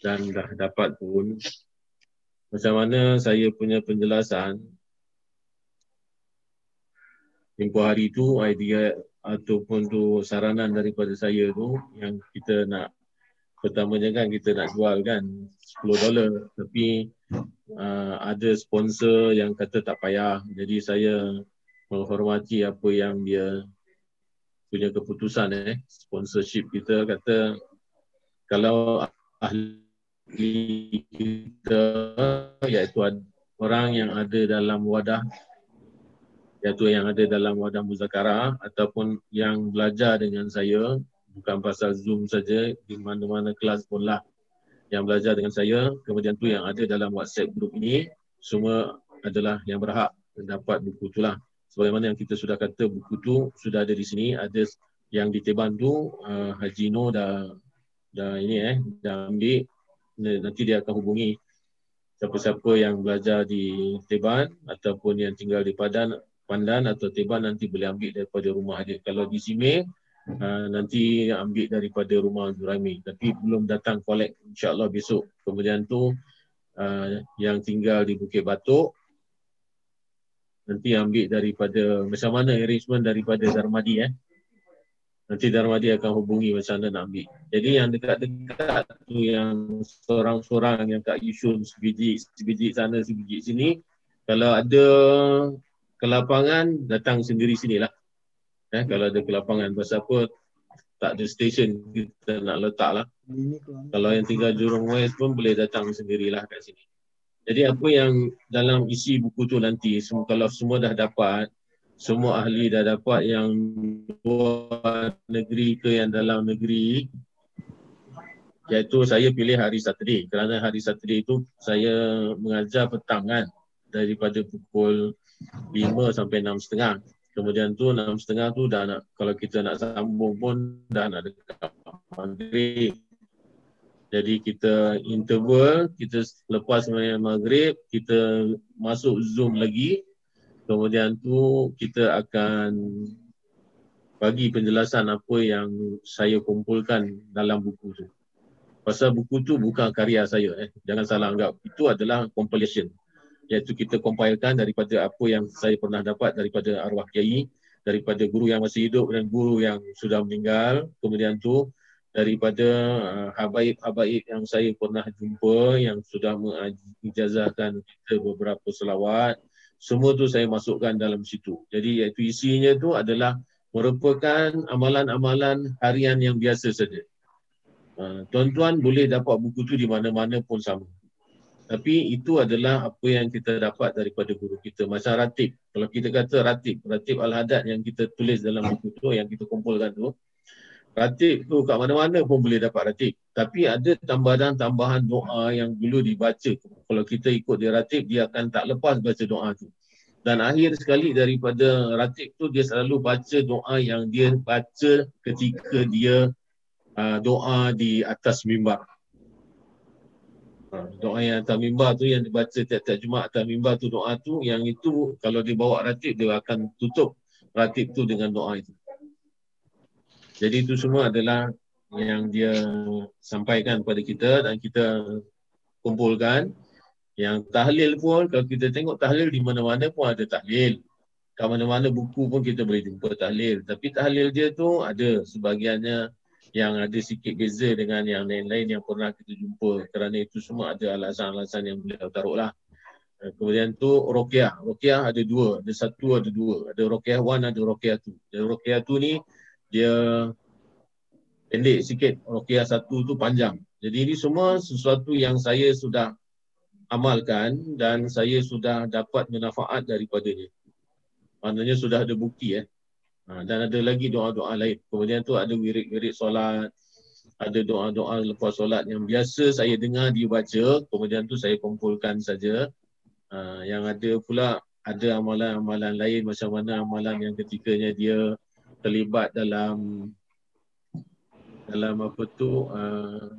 dan dah dapat pun macam mana saya punya penjelasan? Tempoh hari itu idea ataupun tu saranan daripada saya tu yang kita nak pertamanya kan kita nak jual kan 10 dolar. Tapi uh, ada sponsor yang kata tak payah. Jadi saya menghormati apa yang dia punya keputusan eh. Sponsorship kita kata kalau ahli kita iaitu orang yang ada dalam wadah iaitu yang ada dalam wadah muzakarah ataupun yang belajar dengan saya bukan pasal Zoom saja di mana-mana kelas pun lah yang belajar dengan saya. Kemudian tu yang ada dalam WhatsApp group ini semua adalah yang berhak dapat buku tu lah. Sebagaimana yang kita sudah kata buku tu sudah ada di sini ada yang di Teban tu uh, Haji No dah dah ini eh dah ambil nanti dia akan hubungi siapa-siapa yang belajar di Teban ataupun yang tinggal di Padan Pandan atau Teban nanti boleh ambil daripada rumah dia. Kalau di sini uh, nanti ambil daripada rumah Zuraimi tapi belum datang collect insyaallah besok. Kemudian tu uh, yang tinggal di Bukit Batok nanti ambil daripada macam mana arrangement daripada Darmadi eh nanti Darmadi akan hubungi macam mana nak ambil jadi yang dekat-dekat tu yang seorang-seorang yang kat Yishun sebiji sebiji sana sebiji sini kalau ada kelapangan datang sendiri sinilah Eh, kalau ada kelapangan pasal apa tak ada stesen kita nak letak lah. Kalau yang tinggal Jurong West pun boleh datang sendirilah kat sini. Jadi apa yang dalam isi buku tu nanti, kalau semua dah dapat, semua ahli dah dapat yang luar negeri ke yang dalam negeri, iaitu saya pilih hari Saturday. Kerana hari Saturday itu saya mengajar petang kan, daripada pukul 5 sampai 6.30 kemudian tu enam setengah tu dah nak kalau kita nak sambung pun dah nak dekat maghrib. Jadi kita interval kita lepas maghrib kita masuk zoom lagi kemudian tu kita akan bagi penjelasan apa yang saya kumpulkan dalam buku tu. Pasal buku tu bukan karya saya eh. Jangan salah anggap. Itu adalah compilation. Iaitu kita compilekan daripada apa yang saya pernah dapat daripada arwah kiai daripada guru yang masih hidup dan guru yang sudah meninggal. Kemudian tu daripada uh, habaib-habaib yang saya pernah jumpa yang sudah mengijazahkan kita beberapa selawat semua tu saya masukkan dalam situ jadi iaitu isinya tu adalah merupakan amalan-amalan harian yang biasa saja uh, tuan-tuan boleh dapat buku tu di mana-mana pun sama tapi itu adalah apa yang kita dapat daripada guru kita. Macam ratib. Kalau kita kata ratib, ratib al-hadat yang kita tulis dalam buku tu, yang kita kumpulkan tu, ratib tu kat mana-mana pun boleh dapat ratib. Tapi ada tambahan-tambahan doa yang dulu dibaca. Kalau kita ikut dia ratib, dia akan tak lepas baca doa tu. Dan akhir sekali daripada ratib tu, dia selalu baca doa yang dia baca ketika dia uh, doa di atas mimbar. Ha, doa yang atas mimbar tu yang dibaca tiap-tiap Jumaat atas mimbar tu doa tu yang itu kalau dia bawa ratib dia akan tutup ratib tu dengan doa itu. Jadi itu semua adalah yang dia sampaikan kepada kita dan kita kumpulkan yang tahlil pun kalau kita tengok tahlil di mana-mana pun ada tahlil. Kat mana-mana buku pun kita boleh jumpa tahlil. Tapi tahlil dia tu ada sebahagiannya yang ada sikit beza dengan yang lain-lain yang pernah kita jumpa kerana itu semua ada alasan-alasan yang beliau taruh lah. Kemudian tu Rokiah. Rokiah ada dua. Ada satu, ada dua. Ada Rokiah one, ada Rokiah two. Dan Rokiah two ni dia pendek sikit. Rokiah satu tu panjang. Jadi ini semua sesuatu yang saya sudah amalkan dan saya sudah dapat manfaat daripadanya. Maknanya sudah ada bukti eh. Ha, dan ada lagi doa-doa lain. Kemudian tu ada wirid-wirid solat, ada doa-doa lepas solat yang biasa saya dengar dia baca, kemudian tu saya kumpulkan saja. Ha, yang ada pula ada amalan-amalan lain macam mana amalan yang ketikanya dia terlibat dalam dalam apa tu uh,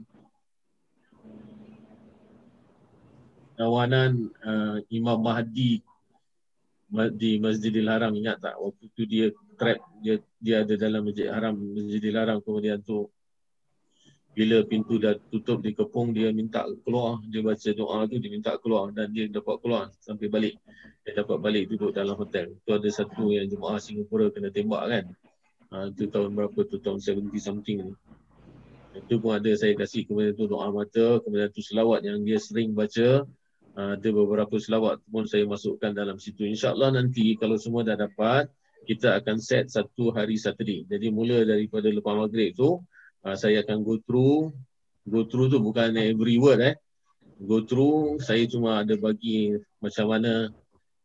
tawanan uh, Imam Mahdi di Masjidil Haram. Ingat tak? Waktu tu dia trap dia dia ada dalam Masjid Haram Masjidil Haram kemudian tu. Bila pintu dah tutup dikepung dia minta keluar. Dia baca doa tu dia minta keluar dan dia dapat keluar sampai balik. Dia dapat balik duduk dalam hotel. Tu ada satu yang jemaah Singapura kena tembak kan ha, tu tahun berapa tu? Tahun 70 something ni. Itu pun ada saya kasih kemudian tu doa mata kemudian tu selawat yang dia sering baca. Ha, ada beberapa selawat pun saya masukkan dalam situ. Insyaallah nanti kalau semua dah dapat kita akan set satu hari Saturday. Jadi mula daripada lepas maghrib tu uh, saya akan go through. Go through tu bukan every word eh. Go through saya cuma ada bagi macam mana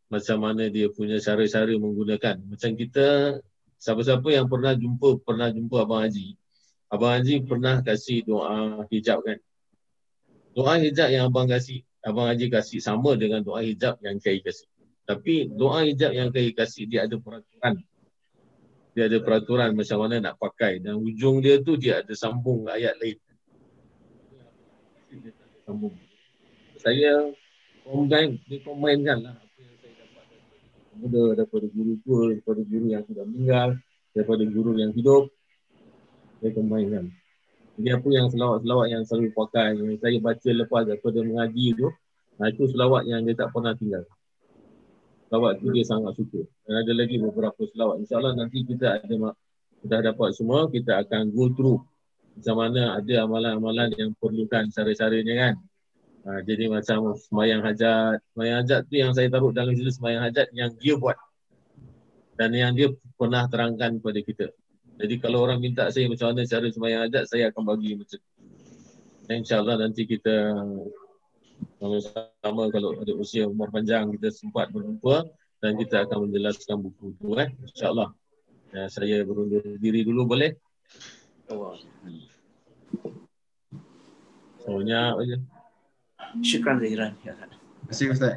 macam mana dia punya cara-cara menggunakan. Macam kita siapa-siapa yang pernah jumpa pernah jumpa abang haji. Abang haji pernah kasih doa hijab kan? Doa hijab yang abang kasih abang haji kasih sama dengan doa hijab yang kiai kasih. Tapi doa hijab yang kiai kasih dia ada peraturan. Dia ada peraturan macam mana nak pakai. Dan ujung dia tu dia ada sambung ayat lain. Sambung. Saya combine, dia combine kan lah apa yang saya dapat daripada, daripada guru tua, daripada guru yang sudah meninggal, daripada guru yang hidup. Saya combine kan. Jadi apa yang selawat-selawat yang selalu pakai, yang saya baca lepas daripada mengaji tu, nah itu selawat yang dia tak pernah tinggal selawat tu dia sangat suka. Dan ada lagi beberapa selawat. InsyaAllah nanti kita ada sudah dapat semua, kita akan go through macam mana ada amalan-amalan yang perlukan cara-caranya kan. Ha, jadi macam semayang hajat. Semayang hajat tu yang saya taruh dalam situ semayang hajat yang dia buat. Dan yang dia pernah terangkan kepada kita. Jadi kalau orang minta saya macam mana cara semayang hajat, saya akan bagi macam tu. InsyaAllah nanti kita sama-sama kalau ada usia umur panjang kita sempat berjumpa dan kita akan menjelaskan buku itu eh insyaallah ya, saya berundur diri dulu boleh Soalnya apa je? Syukran Zahiran. Ya. Terima kasih Ustaz.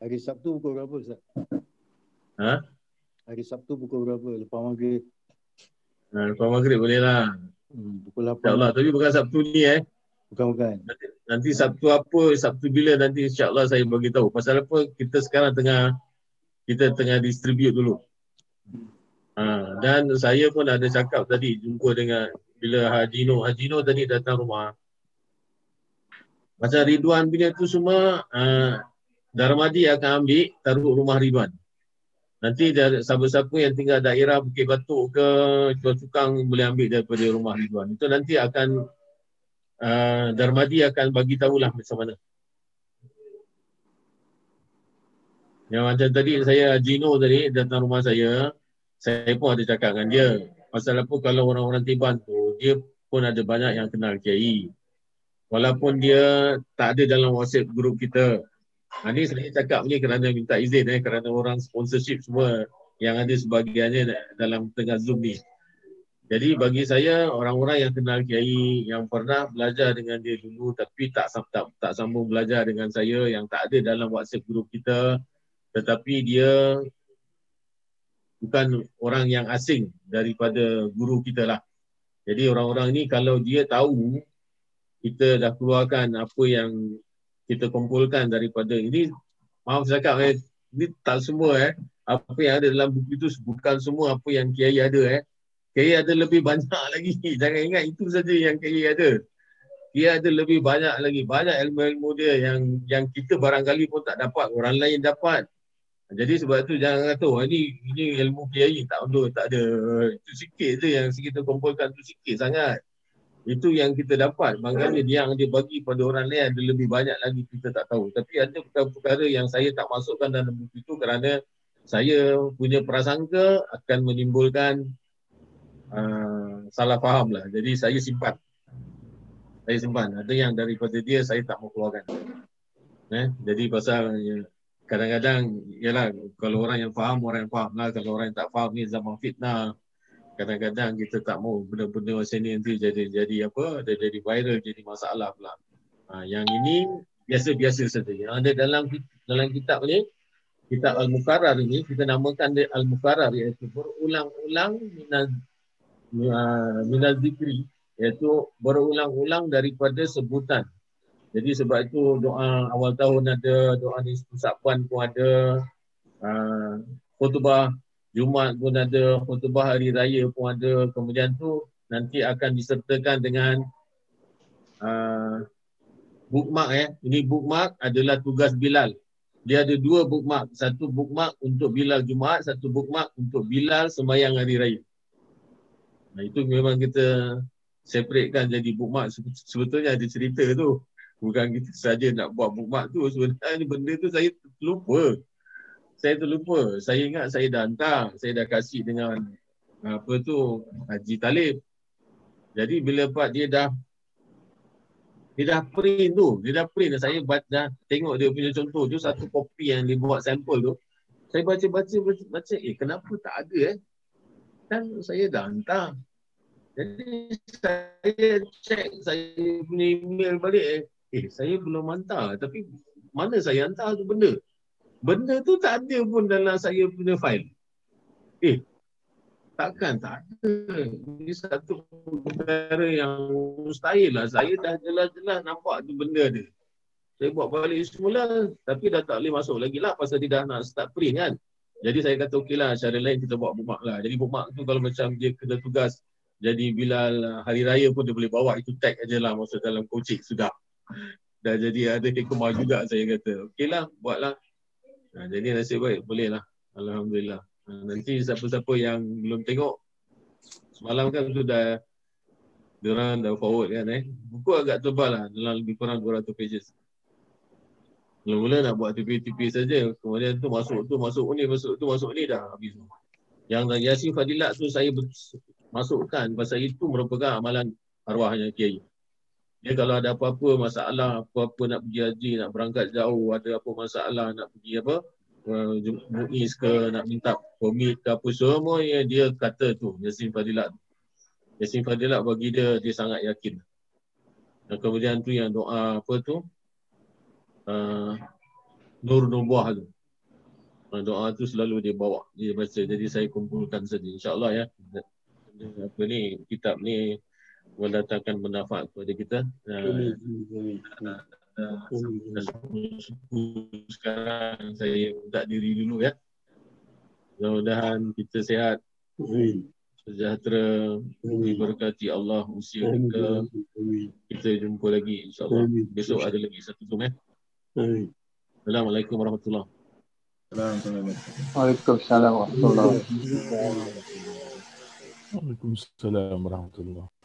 Hari Sabtu pukul berapa Ustaz? Ha? Hari Sabtu pukul berapa? Lepas maghrib. Ha, lepas maghrib boleh lah. Hmm, pukul 8. InsyaAllah. Tapi bukan Sabtu ni eh. Bukan bukan. Nanti, nanti Sabtu apa, Sabtu bila nanti insyaAllah saya bagi tahu. Pasal apa kita sekarang tengah kita tengah distribute dulu. Ha, dan saya pun ada cakap tadi jumpa dengan bila Haji Noh. Haji Noh tadi datang rumah. Macam Ridwan punya tu semua uh, Darmadi akan ambil taruh rumah Ridwan. Nanti siapa-siapa yang tinggal daerah Bukit Batuk ke Cukang boleh ambil daripada rumah Ridwan. Itu nanti akan uh, Darmadi akan bagi tahulah macam mana. Yang macam tadi saya Gino tadi datang rumah saya, saya pun ada cakap dengan dia. Pasal apa kalau orang-orang Tiban tu, dia pun ada banyak yang kenal Kiai. Walaupun dia tak ada dalam WhatsApp grup kita. Ha, ni saya cakap ni kerana minta izin eh, kerana orang sponsorship semua yang ada sebahagiannya dalam tengah Zoom ni. Jadi bagi saya orang-orang yang kenal Kiai yang pernah belajar dengan dia dulu tapi tak tak tak sambung belajar dengan saya yang tak ada dalam WhatsApp grup kita tetapi dia bukan orang yang asing daripada guru kita lah. Jadi orang-orang ni kalau dia tahu kita dah keluarkan apa yang kita kumpulkan daripada ini maaf cakap eh ini tak semua eh apa yang ada dalam buku itu bukan semua apa yang Kiai ada eh Kiai ada lebih banyak lagi. Jangan ingat itu saja yang Kiai ada. Kiai ada lebih banyak lagi. Banyak ilmu-ilmu dia yang yang kita barangkali pun tak dapat. Orang lain dapat. Jadi sebab tu jangan kata, oh, ini, ini ilmu Kiai tak ada. Tak ada. Itu sikit je yang kita kumpulkan tu sikit sangat. Itu yang kita dapat. Maknanya yang dia bagi pada orang lain ada lebih banyak lagi kita tak tahu. Tapi ada perkara-perkara yang saya tak masukkan dalam buku itu kerana saya punya prasangka akan menimbulkan uh, salah faham lah. Jadi saya simpan. Saya simpan. Ada yang daripada dia saya tak mau keluarkan. Eh? Jadi pasal ya, kadang-kadang yalah kalau orang yang faham orang yang faham lah. Kalau orang yang tak faham ni zaman fitnah. Kadang-kadang kita tak mau benda-benda macam ni nanti jadi jadi apa? Dia jadi viral, jadi masalah pula. Ha, yang ini biasa-biasa saja. Yang ada dalam dalam kitab ni, kitab Al-Mukarrar ini, kita namakan dia Al-Mukarrar iaitu berulang-ulang minat minal zikri iaitu berulang-ulang daripada sebutan Jadi sebab itu doa awal tahun ada, doa ni pun ada, uh, khutbah Jumat pun ada, khutbah hari raya pun ada. Kemudian tu nanti akan disertakan dengan uh, bookmark eh. Ini bookmark adalah tugas Bilal. Dia ada dua bookmark. Satu bookmark untuk Bilal Jumaat, satu bookmark untuk Bilal sembahyang hari raya. Nah, itu memang kita separatekan jadi bookmark. Sebetulnya ada cerita tu. Bukan kita saja nak buat bookmark tu. Sebenarnya benda tu saya lupa. Saya terlupa. Saya ingat saya dah hantar. Saya dah kasih dengan apa tu Haji Talib. Jadi bila Pak dia dah dia dah print tu. Dia dah print. Saya dah tengok dia punya contoh tu. Satu kopi yang dia buat sampel tu. Saya baca-baca, baca, eh kenapa tak ada eh? Kan saya dah hantar. Jadi saya cek saya punya email balik eh. Eh saya belum hantar. Tapi mana saya hantar tu benda? Benda tu tak ada pun dalam saya punya file. Eh takkan tak ada. Ini satu perkara yang mustahil lah. Saya dah jelas-jelas nampak tu benda ada. Saya buat balik semula tapi dah tak boleh masuk lagi lah pasal dia dah nak start print kan. Jadi saya kata okey lah cara lain kita buat bookmark lah. Jadi bookmark tu kalau macam dia kena tugas jadi bila hari raya pun dia boleh bawa itu tag aja lah masa dalam coaching sudah. Dah jadi ada hikmah juga saya kata. Okey lah buatlah. Nah, jadi nasib baik boleh lah. Alhamdulillah. Ha, nanti siapa-siapa yang belum tengok semalam kan sudah diorang dah forward kan eh. Buku agak tebal lah dalam lebih kurang 200 pages. Mula-mula nak buat tipi-tipi saja. Kemudian tu masuk tu masuk ni masuk tu masuk ni dah habis. Yang Yasin Fadilat tu saya masukkan pasal itu merupakan amalan arwahnya Kiai. Dia kalau ada apa-apa masalah, apa-apa nak pergi haji, nak berangkat jauh, ada apa masalah nak pergi apa, Muiz ke nak minta permit ke apa semua dia kata tu Yasin Fadilat Yasin Fadilat bagi dia dia sangat yakin. Dan kemudian tu yang doa apa tu? Uh, Nur Nubuah tu. Uh, doa tu selalu dia bawa dia baca. Jadi saya kumpulkan saja. Insyaallah ya apa ni kitab ni mendatangkan manfaat kepada kita uh, sekarang saya tak diri dulu ya. Mudah-mudahan kita sehat. Sejahtera diberkati Allah usia kita. Kita jumpa lagi insya-Allah. Besok ada lagi satu zoom ya. Assalamualaikum warahmatullahi Waalaikumsalam warahmatullahi wabarakatuh. Waalaikumsalam warahmatullahi